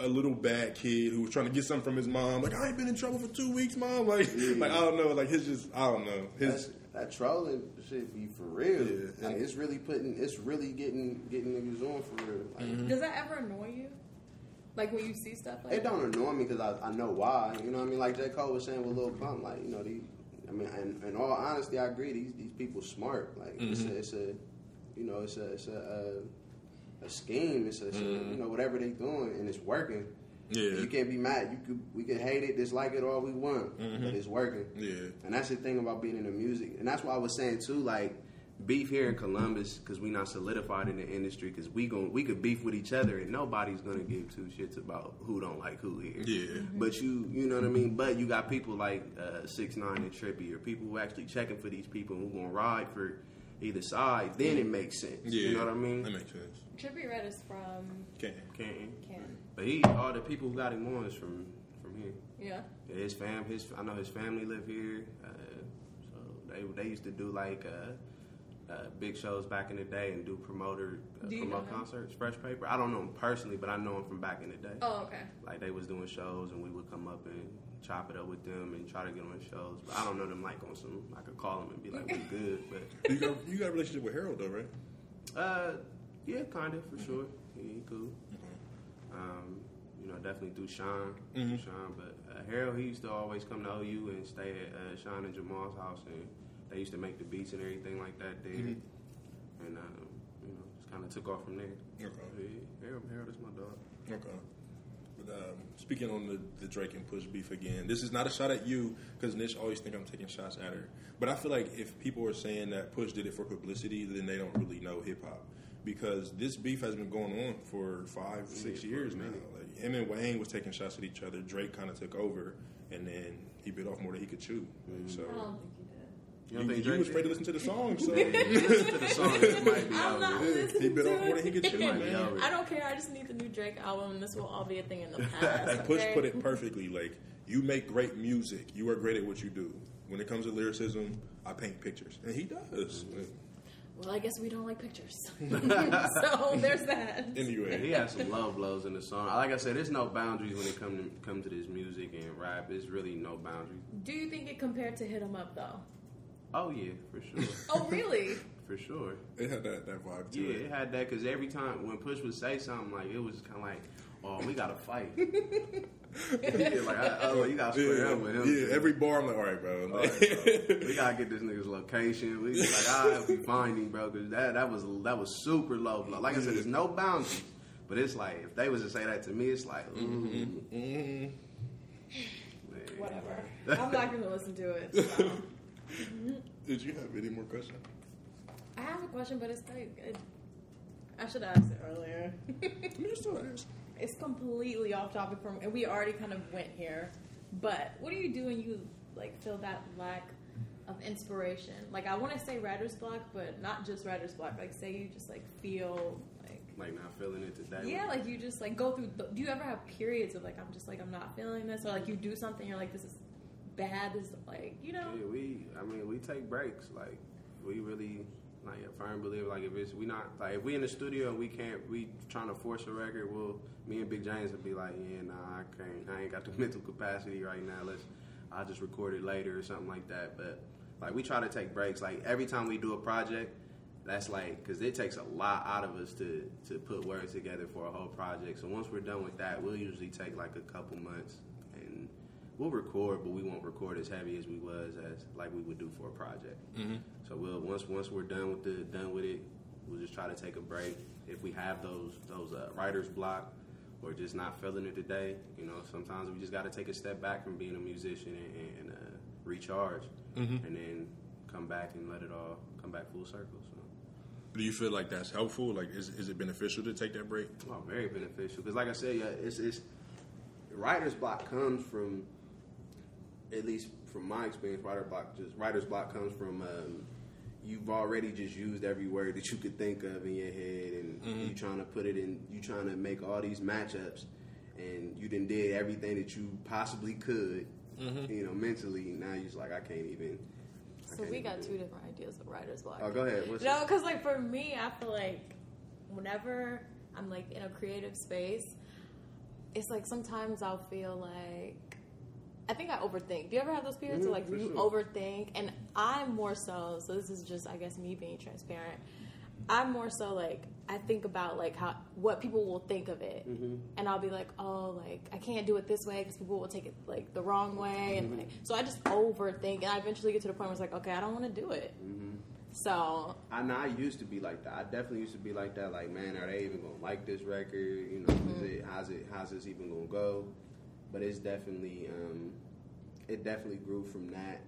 A little bad kid who was trying to get something from his mom. Like I ain't been in trouble for two weeks, mom. Like, like I don't know. Like his just, I don't know. That's, His, that trolling should be for real. Yeah. Like it's really putting, it's really getting getting niggas on for real. Like, Mm-hmm. Does that ever annoy you? Like when you see stuff like It don't annoy me because I, I know why. You know what I mean? Like J. Cole was saying with Lil Pump, like, you know, these, I mean, and in all honesty, I agree, these these people smart. Like, it's, mm-hmm. a, it's a, you know, it's a, it's a, a, a scheme. It's a, it's a, mm-hmm. you know, whatever they doing, and it's working. Yeah. You can't be mad. You could, we could hate it, dislike it all we want, but it's working. Yeah. And that's the thing about being in the music. And that's why I was saying too, like beef here in Columbus because we not solidified in the industry because we gon' we could beef with each other and nobody's gonna give two shits about who don't like who here. Yeah. But you you know what I mean. But you got people like uh, six nine and Trippie or people who actually checking for these people who gonna ride for either side. Then it makes sense. yeah, You know what I mean? That makes sense. Trippie Redd is from Okay. Can't. Can. But he all the people who got him on is from from here. Yeah. Yeah, his fam, his I know his family live here, uh, so they they used to do like uh, uh, big shows back in the day and do promoter uh, Do promote know him? concerts. Fresh Paper, I don't know him personally, but I know him from back in the day. Oh, okay. Like they was doing shows and we would come up and chop it up with them and try to get on shows. But I don't know them like on some. I could call them and be like, "We <laughs> good," but <laughs> You got you got a relationship with Harold though, right? uh, yeah, kind of for sure. Yeah, he cool. Um, you know, definitely through Sean, Mhm. Sean. But uh, Harold, he used to always come to OU and stay at uh, Sean and Jamal's house, and they used to make the beats and everything like that there. Mhm. And um, you know, just kind of took off from there. Okay. Yeah, Harold, Harold is my dog. Okay. But um, speaking on the, the Drake and Push beef again, this is not a shot at you because Nish always think I'm taking shots at her. But I feel like if people are saying that Push did it for publicity, then they don't really know hip hop. Because this beef has been going on for five, six for years now. minute. Like him and Wayne was taking shots at each other. Drake kind of took over, and then he bit off more than he could chew. Like, so I don't think you did. You you, think you Drake was afraid to listen to the song, <laughs> so Listen to the song. It might be I'm not listening he bit off more than he could chew, Might be man. over. I don't care. I just need the new Drake album, and this will all be a thing in the <laughs> past. And Push okay? put it perfectly. Like you make great music. You are great at what you do. When it comes to lyricism, I paint pictures, and he does. Mm-hmm. Well, I guess we don't like pictures. <laughs> <laughs> so there's that. Anyway, He has some love blows in the song. Like I said, there's no boundaries when it come to come to this music and rap. There's really no boundaries. Do you think it compared to Hit 'Em Up though? Oh yeah, for sure, <laughs> Oh, really? for sure. it had that, that vibe to Yeah, it. it had that because every time when Push would say something, like it was kind of like, "Oh, we gotta fight." Yeah, like, I, oh, you gotta square up with him. yeah, every bar I'm like, all right, bro. All right, bro. we gotta get this nigga's location. We like, I'll be finding, bro, because that that was that was super low blow. Like I said, there's no boundaries, but it's like if they was to say that to me, it's like, mm, Mhm. man. Whatever. I'm not going to listen to it. So. <laughs> Did you have any more questions? I have a question, but it's like it, I should have asked it earlier. You can still ask. It's completely off topic from, and we already kind of went here. But what do you do when you like feel that lack of inspiration? Like I want to say writer's block, but not just writer's block. Like say you just like feel like Like not feeling it today. yeah, like you just like go through. The, do you ever have periods of like I'm just like I'm not feeling this, or like you do something you're like this is bad. This is like you know. Yeah, we. I mean, we take breaks. Like we really like a firm believer. Like if it's we not like if we in the studio and we can't we trying to force a record, well, me and Big James would be like, yeah, nah, I can't. I ain't got the <laughs> mental capacity right now. Let's I'll just record it later or something like that. But like we try to take breaks. Like every time we do a project, that's like because it takes a lot out of us to to put words together for a whole project. So once we're done with that, we'll usually take like a couple months we'll record, but we won't record as heavy as we was as like we would do for a project. Mm-hmm. So we'll once once we're done with the done with it, we'll just try to take a break. If we have those those uh, writers block or just not feeling it today, you know, sometimes we just got to take a step back from being a musician and, and uh, recharge, Mhm. and then come back and let it all come back full circle. So. Do you feel like that's helpful? Like, is, is it beneficial to take that break? Oh, very beneficial. Because, like I said, yeah, it's, it's writer's block comes from, at least from my experience, writer block just writer's block comes from um, you've already just used every word that you could think of in your head, and you trying to put it in, you trying to make all these matchups, and you done did everything that you possibly could, you know, mentally. Now you're just like, I can't even. I So can't we even got two it. different ideas of writer's block. Oh, go ahead. What's No, because like for me, I feel like whenever I'm like in a creative space, it's like sometimes I'll feel like I think I overthink. Do you ever have those periods Mhm, where like you sure. overthink? And I'm more so. So this is just I guess me being transparent. I'm more so like I think about like how what people will think of it, Mm-hmm. and I'll be like, oh, like I can't do it this way because people will take it like the wrong way, and like so I just overthink, and I eventually get to the point where it's like, okay, I don't want to do it. Mm-hmm. So I know I used to be like that. I definitely used to be like that. Like, man, are they even gonna like this record? You know, is it how's it how's this even gonna go? But it's definitely um, it definitely grew from that.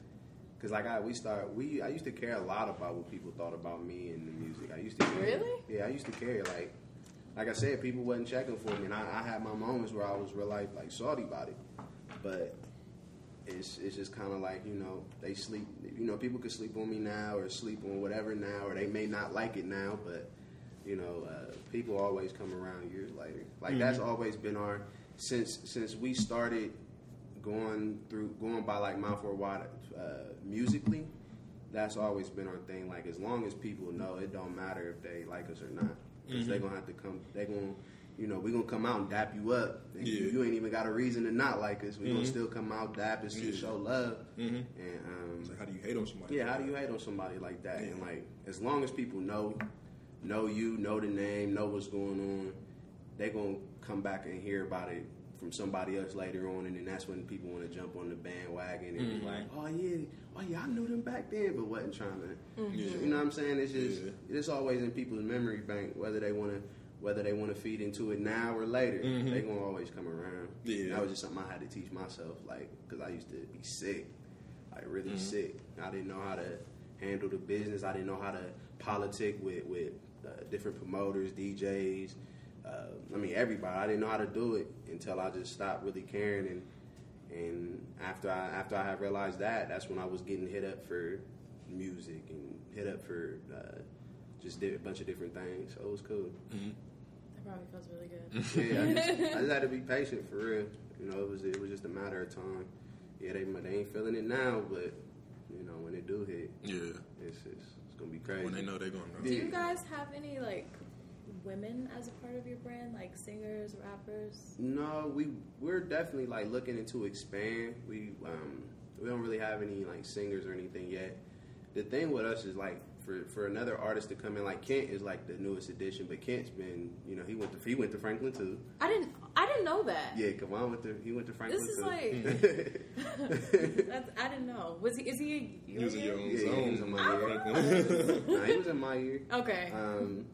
Cause like I we start we I used to care a lot about what people thought about me and the music. I used to care, Really? yeah I used to care like like I said people wasn't checking for me and I, I had my moments where I was real life like salty about it, but it's it's just kind of like you know they sleep you know people could sleep on me now or sleep on whatever now or they may not like it now but you know uh, people always come around years later like that's always been our since since we started going through going by like Mouth Worldwide uh, musically that's always been our thing like as long as people know it don't matter if they like us or not because they're gonna have to come they gonna you know we gonna come out and dap you up And you, Yeah. you ain't even got a reason to not like us we Mhm. gonna still come out dap and still Yeah. show love Mm-hmm. and um, like, how do you hate on somebody? yeah, how do you hate on somebody like that? And like, as long as people know, know you, know the name, know what's going on, they gonna come back and hear about it from somebody else later on, and then that's when people want to jump on the bandwagon and Mhm. be like, oh yeah, oh yeah, I knew them back then, but wasn't trying to. Yeah. You know what I'm saying? It's just Yeah. it's always in people's memory bank, whether they want to. Whether they want to feed into it now or later, Mhm. they gonna always come around. Yeah. that was just something I had to teach myself, like because I used to be sick like really Mhm. sick. I didn't know how to handle the business. I didn't know how to politic with with uh, different promoters, DJs. Uh, I mean, everybody. I didn't know how to do it until I just stopped really caring. And and after I after I had realized that, that's when I was getting hit up for music and hit up for uh, just did a bunch of different things. So it was cool. Mm-hmm. that probably feels really good. <laughs> Yeah, I just, <laughs> I just had to be patient for real. You know, it was it was just a matter of time. Yeah, they they ain't feeling it now, but you know when it do hit, Yeah. it's it's, it's gonna be crazy. When they know they're gonna know. Do you guys have any like women as a part of your brand, like singers, rappers? No, we we're definitely like looking into expand. We um we don't really have any like singers or anything yet. The thing with us is like for for another artist to come in like Kent is like the newest addition, but Kent's been you know he went to he went to Franklin too. I didn't. I didn't know that. Yeah, Kawan went to he went to Franklin too. This is too. <laughs> <laughs> That's, I didn't know. Was he? Is he? He was in your own Yeah, he was in my year. <laughs> nah, he was in my year. Okay. Um,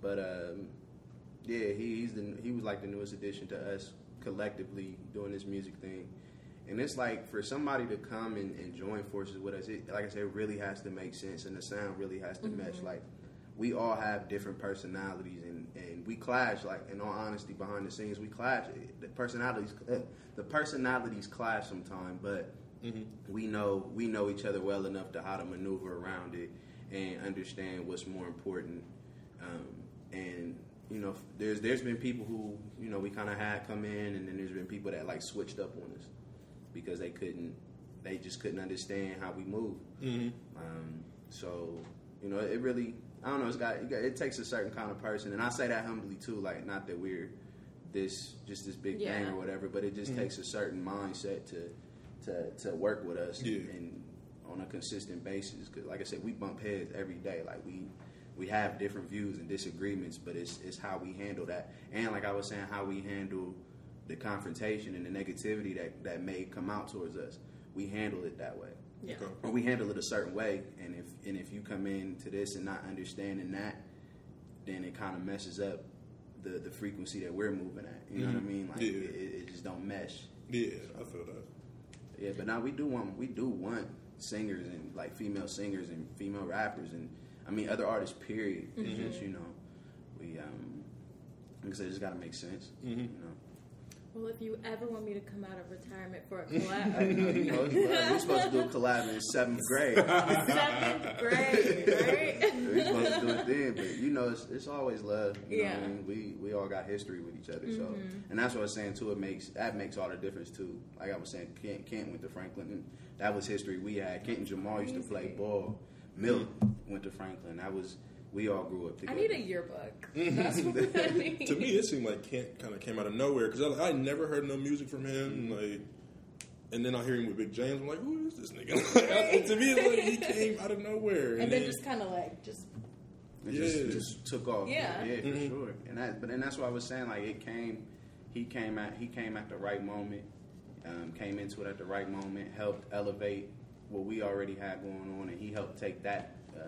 but um, yeah, he, he's the he was like the newest addition to us collectively doing this music thing. And it's like for somebody to come and, and join forces with us, it, like I said, it really has to make sense, and the sound really has to mesh. Like we all have different personalities, and, and we clash. Like in all honesty, behind the scenes, we clash. The personalities, uh, <laughs> the personalities clash sometimes, but we know we know each other well enough to how to maneuver around it and understand what's more important. Um, and you know, there's there's been people who you know we kind of had come in, and then there's been people that like switched up on us because they couldn't, they just couldn't understand how we move. Mm-hmm. Um, so You know, it really. I don't know. It's got, it got. It takes a certain kind of person, and I say that humbly too. Like, not that we're this just this big Yeah. thing or whatever, but it just takes a certain mindset to to to work with us Yeah. and on a consistent basis. Because, like I said, we bump heads every day. Like we we have different views and disagreements, but it's it's how we handle that, and like I was saying, how we handle the confrontation and the negativity that that may come out towards us. We handle it that way Yeah. Okay. or we handle it a certain way. And if and if you come into this and not understanding that, then it kind of messes up the the frequency that we're moving at. You know what I mm-hmm. mean? Like Yeah. it, it just don't mesh. Yeah, I feel that. Yeah, but now we do want we do want singers and like female singers and female rappers and I mean other artists. Period. It's just you know we um like I said, it just got to make sense. You know. Well, if you ever want me to come out of retirement for a Hey, <laughs> collab, you know, we're supposed to do a collab in seventh grade. <laughs> seventh grade, right? We're supposed to do it then, but you know, it's, it's always love. You know I Yeah. mean? We we all got history with each other, so Mm-hmm. and that's what I was saying too. It makes that makes all the difference too. Like I was saying, Kent, Kent went to Franklin, and that was history we had. Kent and Jamal used to play ball. Milk went to Franklin. That was we all grew up together. I need a yearbook. That's what I <laughs> need. To me, it seemed like Kent kind of came out of nowhere because I, I never heard no music from him. Like, and then I hear him with Big James. I'm like, who is this nigga? <laughs> Like, to me, it's like he came out of nowhere. and then just kind of like just It just, Yeah. just took off. Yeah. yeah, for Mhm. sure. And that, but then that's what I was saying. Like it came, he came at he came at the right moment. Um, came into it at the right moment. Helped elevate what we already had going on, and he helped take that. Uh,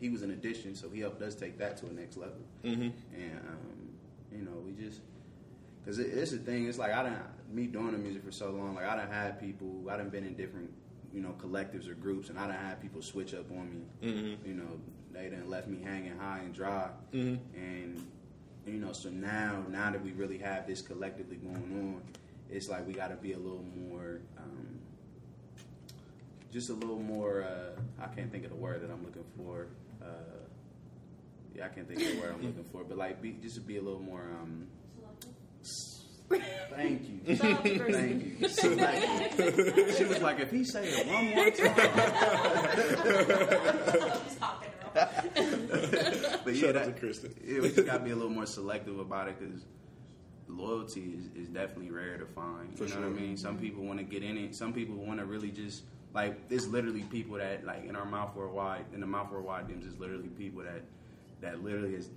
he was an addition, so he helped us take that to a next level. hmm And um, you know, we just because it, it's the thing. It's like I don't me doing the music for so long. Like I don't had people. I done been in different you know collectives or groups, and I don't had people switch up on me. Mhm. You know, they done left me hanging high and dry. Mhm. And you know, so now now that we really have this collectively going on, it's like we got to be a little more. Um, just a little more. Uh, I can't think of the word that I'm looking for. Uh, yeah, I can't think of the word I'm looking for, but like, be, just to be a little more. Um, thank you, thank you. Selective. She was like, if he say it one more time. but yeah, that, Kristen. yeah, we just gotta be a little more selective about it because loyalty is, is definitely rare to find. For you know what sure. I mean? Some people want to get in it. Some people want to really just like. There's literally people that like in our Mouth Worldwide. In the Mouth Worldwide. There's just literally people that that literally is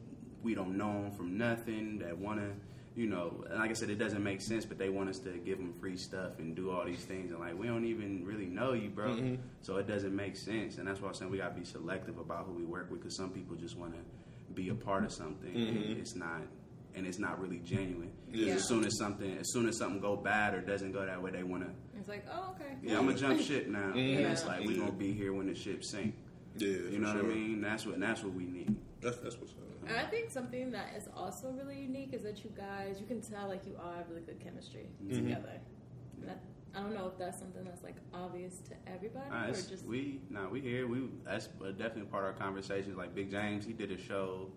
we don't know them from nothing. That want to. You know, and like I said, it doesn't make sense, but they want us to give them free stuff and do all these things, and like we don't even really know you, bro. Mm-hmm. So it doesn't make sense, and that's why I'm saying we gotta be selective about who we work with, because some people just want to be a part of something, and it's not, and it's not really genuine. Mm-hmm. Yeah. As soon as something, as soon as something go bad or doesn't go that way, they want to. It's like, oh, okay. Yeah, I'm gonna jump ship now, and it's Yeah. like we gonna be here when the ship sink. Yeah, You for know what I mean? That's what that's what we need. That's that's what's up. And I think something that is also really unique is that you guys, you can tell like you all have really good chemistry Mm-hmm. together. That, I don't know if that's something that's like obvious to everybody Uh, or just we nah, we here. We that's uh, definitely part of our conversations. Like Big James, he did a show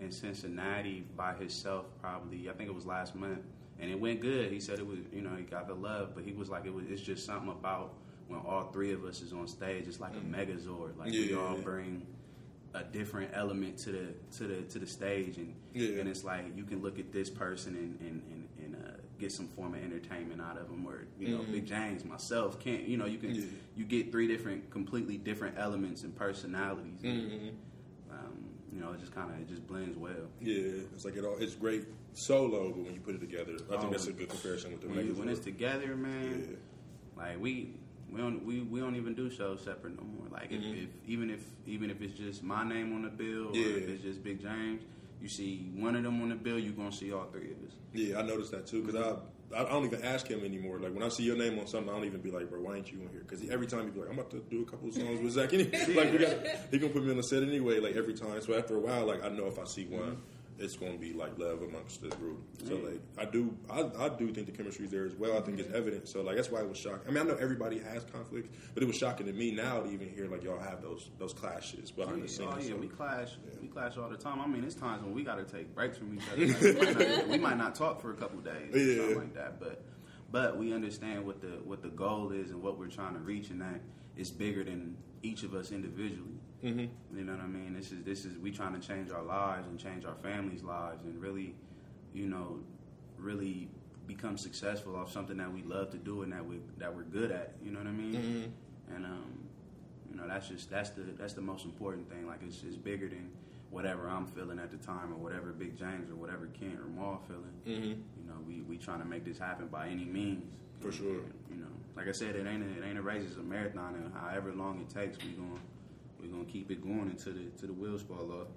in Cincinnati by himself. Probably, I think it was last month, and it went good. He said it was, you know, he got the love, but he was like, it was. It's just something about when all three of us is on stage. It's like a megazord. Like we Yeah. all bring a different element to the to the to the stage, and Yeah. and it's like you can look at this person and and and, and uh, get some form of entertainment out of them, or you know, Big James, myself, can't you know you can Yeah. you get three different, completely different elements and personalities. Mm-hmm. um, you know, it just kind of it just blends well. Yeah, it's like it all. It's great solo, but when you put it together, I think Oh. that's a good comparison with the When, you, when it's together, man, Yeah. like we we don't we, we don't even do shows separate no more. Like if, if even if even if it's just my name on the bill, or Mm-hmm. Yeah. if it's just Big James, you see one of them on the bill, you're gonna see all three of us. Yeah, I noticed that too because I I don't even ask him anymore. Like when I see your name on something, I don't even be like, bro, why ain't you on here? Because every time he'd be like, I'm about to do a couple of songs with Zach. <laughs> Like we got, he gonna put me on the set anyway. Like every time. So after a while, like I know if I see one, mm-hmm. It's gonna be like love amongst the group. So like I do, I, I do think the chemistry is there as well. I think it's mm-hmm. evident. So like that's why it was shocking. I mean, I know everybody has conflicts, but it was shocking to me now to even hear like y'all have those those clashes behind the scenes. Oh yeah, So- we clash. We clash all the time. I mean, it's times when we got to take breaks from each other. Like, we, might not, we might not talk for a couple days, or Yeah. something like that. But but we understand what the what the goal is and what we're trying to reach, and that it's bigger than each of us individually. Mm-hmm. You know what I mean? This is this is we trying to change our lives and change our families' lives and really, you know, really become successful off something that we love to do and that we that we're good at. You know what I mean? Mm-hmm. And um, you know, that's just that's the that's the most important thing. Like it's it's bigger than whatever I'm feeling at the time or whatever Big James or whatever Kent or Maul feeling. Mm-hmm. You know, we we trying to make this happen by any means. For sure. You know, like I said, it ain't a, it ain't a race, it's a marathon, and however long it takes, we going we gonna keep it going until the till the wheels fall off.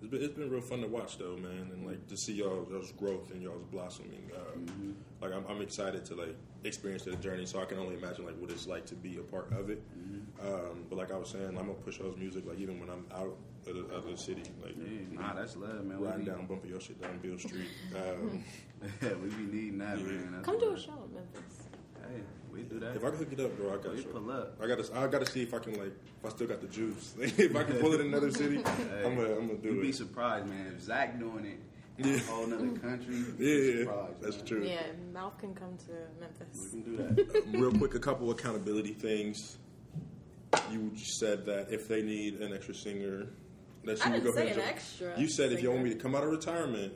It's been, it's been real fun to watch though, man, and like to see y'all y'all's growth and y'all's blossoming. Uh, Mm-hmm. Like I'm, I'm excited to like experience the journey, so I can only imagine like what it's like to be a part of it. Mm-hmm. Um, but like I was saying, I'm gonna push y'all's music like even when I'm out of the, of the city, like Yeah, nah, that's love, man. We riding be, down, bumping your shit down Beale Street. Um, <laughs> we be needing that, man. That's Come do a show in Memphis. Hey, we do that. if I can hook it up, bro, I got we you. pull up. I gotta, I gotta see if I can like, if I still got the juice. <laughs> if I can pull it in another city, <laughs> I'm gonna, I'm gonna do it. You'd be surprised, man. If Zach doing it in Yeah. a whole other <laughs> country, you'd be Yeah, surprised, that's man. true. Yeah, Mouth can come to Memphis. We Memphis. can do that. Uh, real quick, a couple accountability things. You said that if they need an extra singer, that I would go didn't ahead say and an extra You said if you want me to come out of retirement,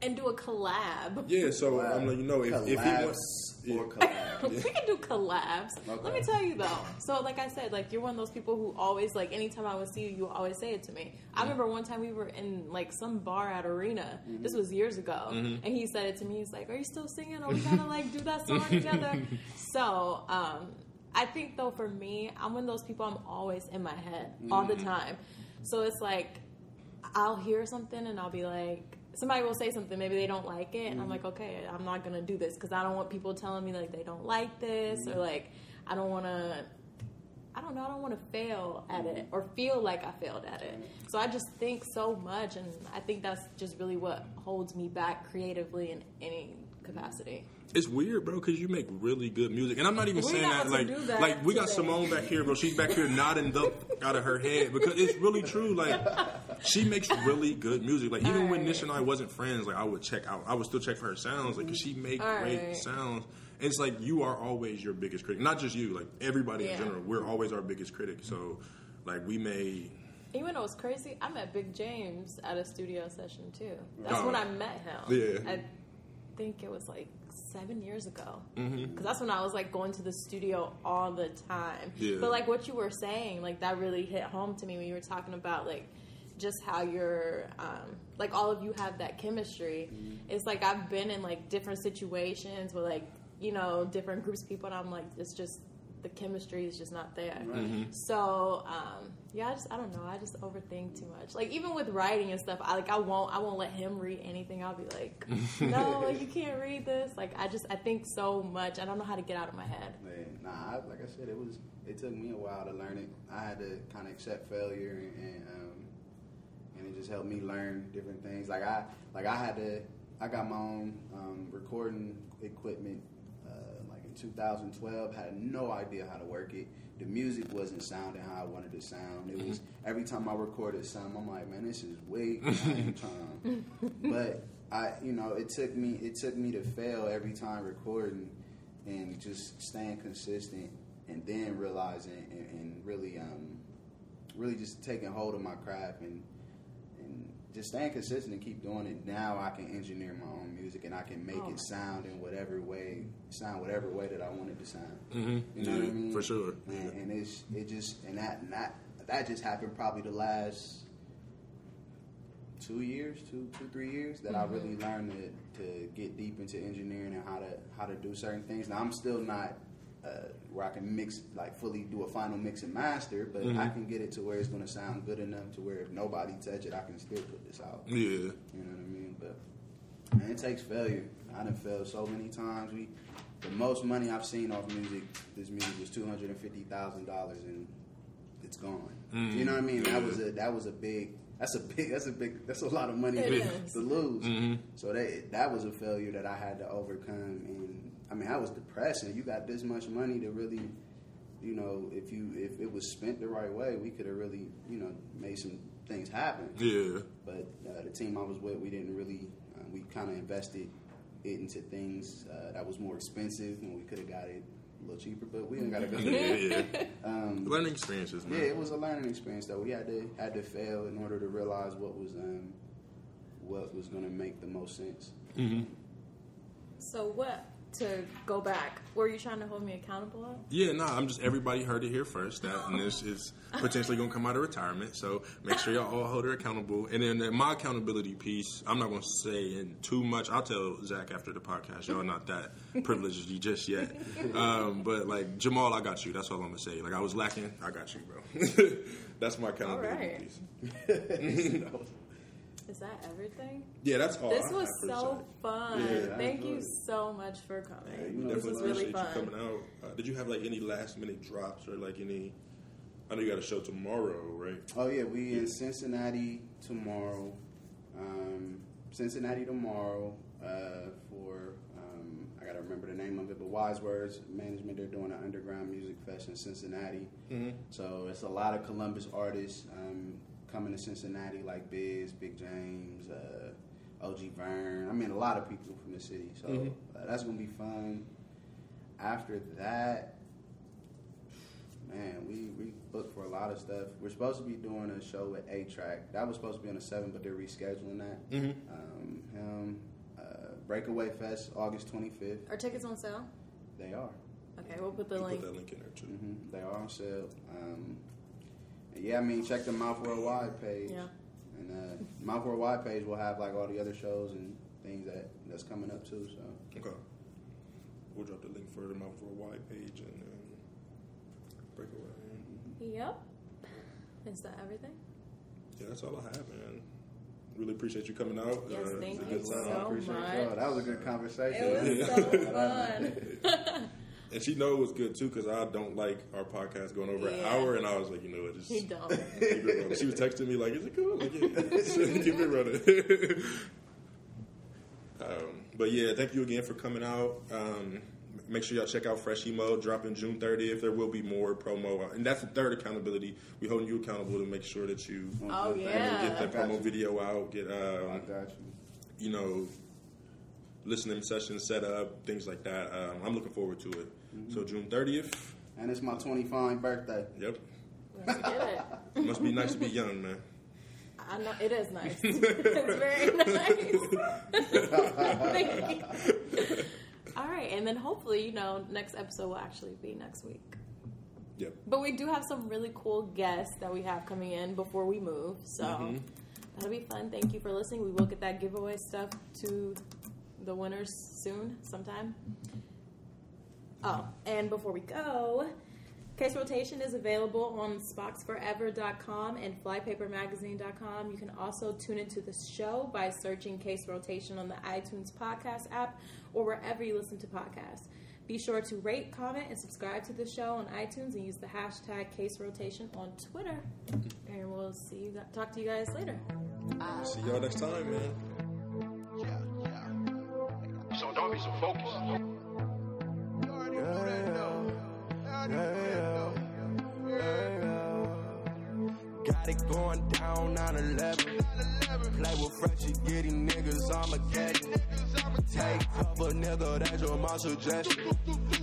And do a collab. yeah. So Collab. I'm letting you know if, if he Collabs wants. or Yeah. collab. <laughs> we can do collabs. Let me tell you though. So, like I said, like you're one of those people who always like anytime I would see you, you always say it to me. I mm-hmm. remember one time we were in like some bar at Arena. Mm-hmm. This was years ago, mm-hmm. and he said it to me. He's like, "Are you still singing? Are we gonna like do that song <laughs> together?" So, um, I think though for me, I'm one of those people. I'm always in my head all the time. So it's like I'll hear something and I'll be like, somebody will say something, maybe they don't like it, and I'm mm-hmm. like, okay, I'm not gonna do this because I don't want people telling me like they don't like this or mm-hmm. like I don't want to. I don't know. I don't want to fail at it mm-hmm. or feel like I failed at it. So I just think so much, and I think that's just really what holds me back creatively in any capacity. It's weird, bro, because you make really good music, and I'm not even We saying that like do that like we got. Simone back here, bro. She's back here nodding the out of her head because it's really true. Like she makes really good music. Like even when. Nish and I wasn't friends, like I would check out, I would still check for her sounds, like because she make great Alright. sounds. And it's like you are always your biggest critic, not just you, like everybody in general. We're always our biggest critic. So like we may. You know what's crazy? I met Big James at a studio session too. That's Oh. when I met him. Yeah. I think it was like seven years ago. Mm-hmm. Because that's when I was like going to the studio all the time. Yeah. But like what you were saying, like that really hit home to me when you were talking about like just how you're um, like all of you have that chemistry. It's like I've been in like different situations with like you know different groups of people, and I'm like it's just the chemistry is just not there. So um, yeah, I just I don't know. I just overthink too much. Like even with writing and stuff, I like I won't I won't let him read anything. I'll be like, <laughs> no, you can't read this. Like I just I think so much. I don't know how to get out of my head. Man, nah, I, like I said, it was. It took me a while to learn it. I had to kind of accept failure, and, and um, and it just helped me learn different things. Like I, like I had to. I got my own um, recording equipment. Uh, like in 2012, had no idea how to work it. The music wasn't sounding how I wanted it to sound. It was every time I recorded something, I'm like, man, this is way <laughs> ain't but I, you know, it took me. It took me to fail every time recording and just staying consistent and then realizing and, and really um really just taking hold of my craft and just staying consistent and keep doing it now i can engineer my own music and i can make Oh. it sound in whatever way sound whatever way that i want it to sound Mhm. you know what i mean for sure. and, and it's it just and that and that that just happened probably the last two years, two two three years that I really learned to, to get deep into engineering and how to how to do certain things. Now I'm still not uh, where I can mix like fully do a final mix and master, but I mm-hmm. can get it to where it's going to sound good enough to where if nobody touch it, I can still put this out. Yeah. You know what I mean? But man, it takes failure. I done failed so many times. We the most money I've seen off music, this music was two hundred and fifty thousand dollars, and it's gone. You know what I mean? That mm-hmm. was a that was a big. That's a big. That's a big. That's a lot of money It to, is. to lose. Mm-hmm. So that that was a failure that I had to overcome. And I mean, I was depressed, and You got this much money to really, you know, if you if it was spent the right way, we could have really, you know, made some things happen. Yeah. But uh, the team I was with, we didn't really. Uh, we kind of invested it into things uh, that was more expensive, and we could have got it a little cheaper, but we didn't gotta go. yeah, yeah. <laughs> Um, Learning experiences, man. yeah, it was a learning experience though. We had to had to fail in order to realize what was um, what was going to make the most sense. So what? To go back, were you trying to hold me accountable? Yeah, no, I'm just everybody heard it here first that and this is potentially gonna come out of retirement. So make sure y'all all hold her accountable. And then my accountability piece, I'm not gonna say in too much. I'll tell Zach after the podcast. Y'all not that <laughs> privileged just yet. Um, but like Jamal, I got you. That's all I'm gonna say. Like I was lacking, I got you, bro. <laughs> That's my accountability right. piece. <laughs> Is that everything? Yeah, that's all. This I was have so Zach. fun. Yeah, Thank you it. so much for coming. you know, this Definitely was really fun. you coming out. Uh, did you have like any last minute drops or like any? I know you got a show tomorrow, right? Oh yeah, we in Cincinnati tomorrow. Um, Cincinnati tomorrow uh, for um, I gotta remember the name of it, but Wise Words Management. They're doing an underground music fest in Cincinnati. So it's a lot of Columbus artists um, coming to Cincinnati, like Biz, Big James, uh, OG Vern. I mean, a lot of people from the city. So uh, that's gonna be fun. After that, man, we we booked for a lot of stuff. We're supposed to be doing a show at A Track. That was supposed to be on the seventh, but they're rescheduling that. Mhm. Um, him, uh, Breakaway Fest, August twenty fifth. Are tickets on sale? They are. Okay, we'll put the You link. Put that link in there too. hmm They are on sale. Um, and yeah, I mean, check the Mouth Worldwide page. Yeah. And uh, Mouth Worldwide page will have like all the other shows and things that that's coming up too. So Okay. We'll drop the link for the Mouth Worldwide page and um, breakaway. Yep. Is that everything? Yeah, that's all I have, man. Really appreciate you coming out. Yes, Uh, thank it's you so time. appreciate much. y'all. That was a good conversation. It was so <laughs> fun. <laughs> And she know it was good too because I don't like our podcast going over an hour, and I was like, you know, what, just He don't. <laughs> keep it running. She was texting me like, "Is it cool?" Like, yeah, <laughs> <laughs> yeah. keep it running. um, but yeah, thank you again for coming out. Um, make sure y'all check out Fresh Emo dropping June 30th. There will be more promo, and that's the third accountability. We holding you accountable to make sure that you Oh, Thank you. yeah. get that promo you. video out, get I um, got you. you know, listening sessions set up, things like that. Um, I'm looking forward to it. So June 30th. And it's my 25th birthday. Yep. Let's get it. It must be nice to be young, man. I know it is nice. <laughs> it's very <laughs> nice. <laughs> All right, and then hopefully, you know, next episode will actually be next week. Yep. But we do have some really cool guests that we have coming in before we move, so Mhm. that'll be fun. Thank you for listening. We will get that giveaway stuff to the winners soon, sometime. Oh, and before we go, Case Rotation is available on SpoxForever.com and FlyPaperMagazine.com. You can also tune into the show by searching Case Rotation on the iTunes podcast app or wherever you listen to podcasts. Be sure to rate, comment, and subscribe to the show on iTunes and use the hashtag Case Rotation on Twitter. Mm-hmm. And we'll see you, gu- talk to you guys later. See y'all next time, man. Yeah, yeah. So don't be so focused. It going down 9-11. Play with fresh, you getting niggas I'ma Armageddon. Take cover, nigga, that's your my suggestion.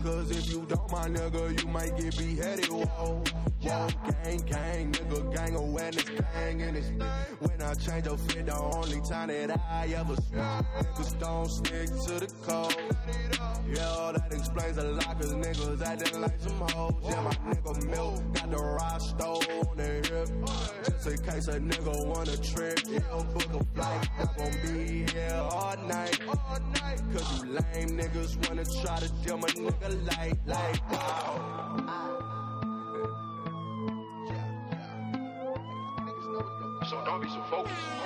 Cause if you don't, my nigga, you might get beheaded. Whoa, whoa, gang, gang, nigga, gang awareness, gang in this. When I change your fit, the only time that I ever smoke. Niggas don't stick to the code. Yeah, that explains a lot, cause niggas acting like some hoes. Yeah, my nigga Milk got the stole on the hip. Just in case a nigga wanna trip, yeah, book a flight. I'm gon' be here all night. All night. Cause you lame niggas wanna try to dim my nigga light, like, wow. So don't be so focused.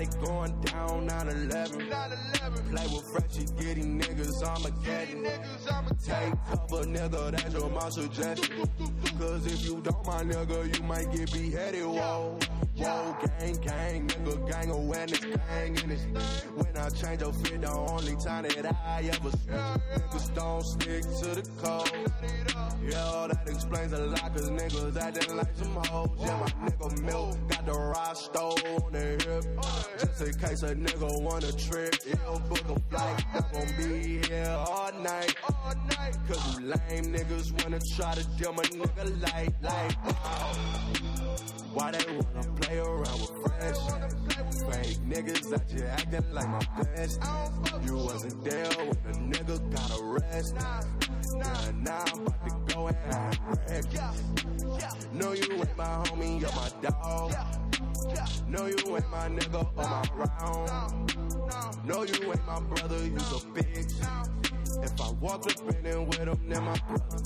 It going down 9-11. Play with fresh, you getting niggas Armageddon. Take cover, nigga, that's your my suggestion. Cause if you don't, my nigga, you might get beheaded. Whoa, Whoa, gang, gang, nigga, gang awareness, gang in this. When I change your fit, the only time that I ever switch. Niggas don't stick to the code. Yeah, that explains a lot, cause niggas acting like some hoes. Yeah, my nigga Milk got the rosto on the hip. Just in case a nigga wanna trip, he'll book a flight. I'm gon' be here all night. Cause you lame niggas wanna try to dim a nigga light, like, why they wanna play around with friends? Fake niggas out here acting like my best. You wasn't there when the nigga got arrested. Nah, now I'm about to go and have. No, you ain't my homie, you're my dog. No, you ain't my nigga or my round. No, you ain't my brother, you's a bitch. If I walk up in and with him, then my brother.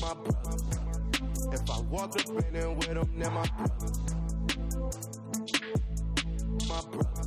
My brother. If I walk up in and with him, then my brother. My brother.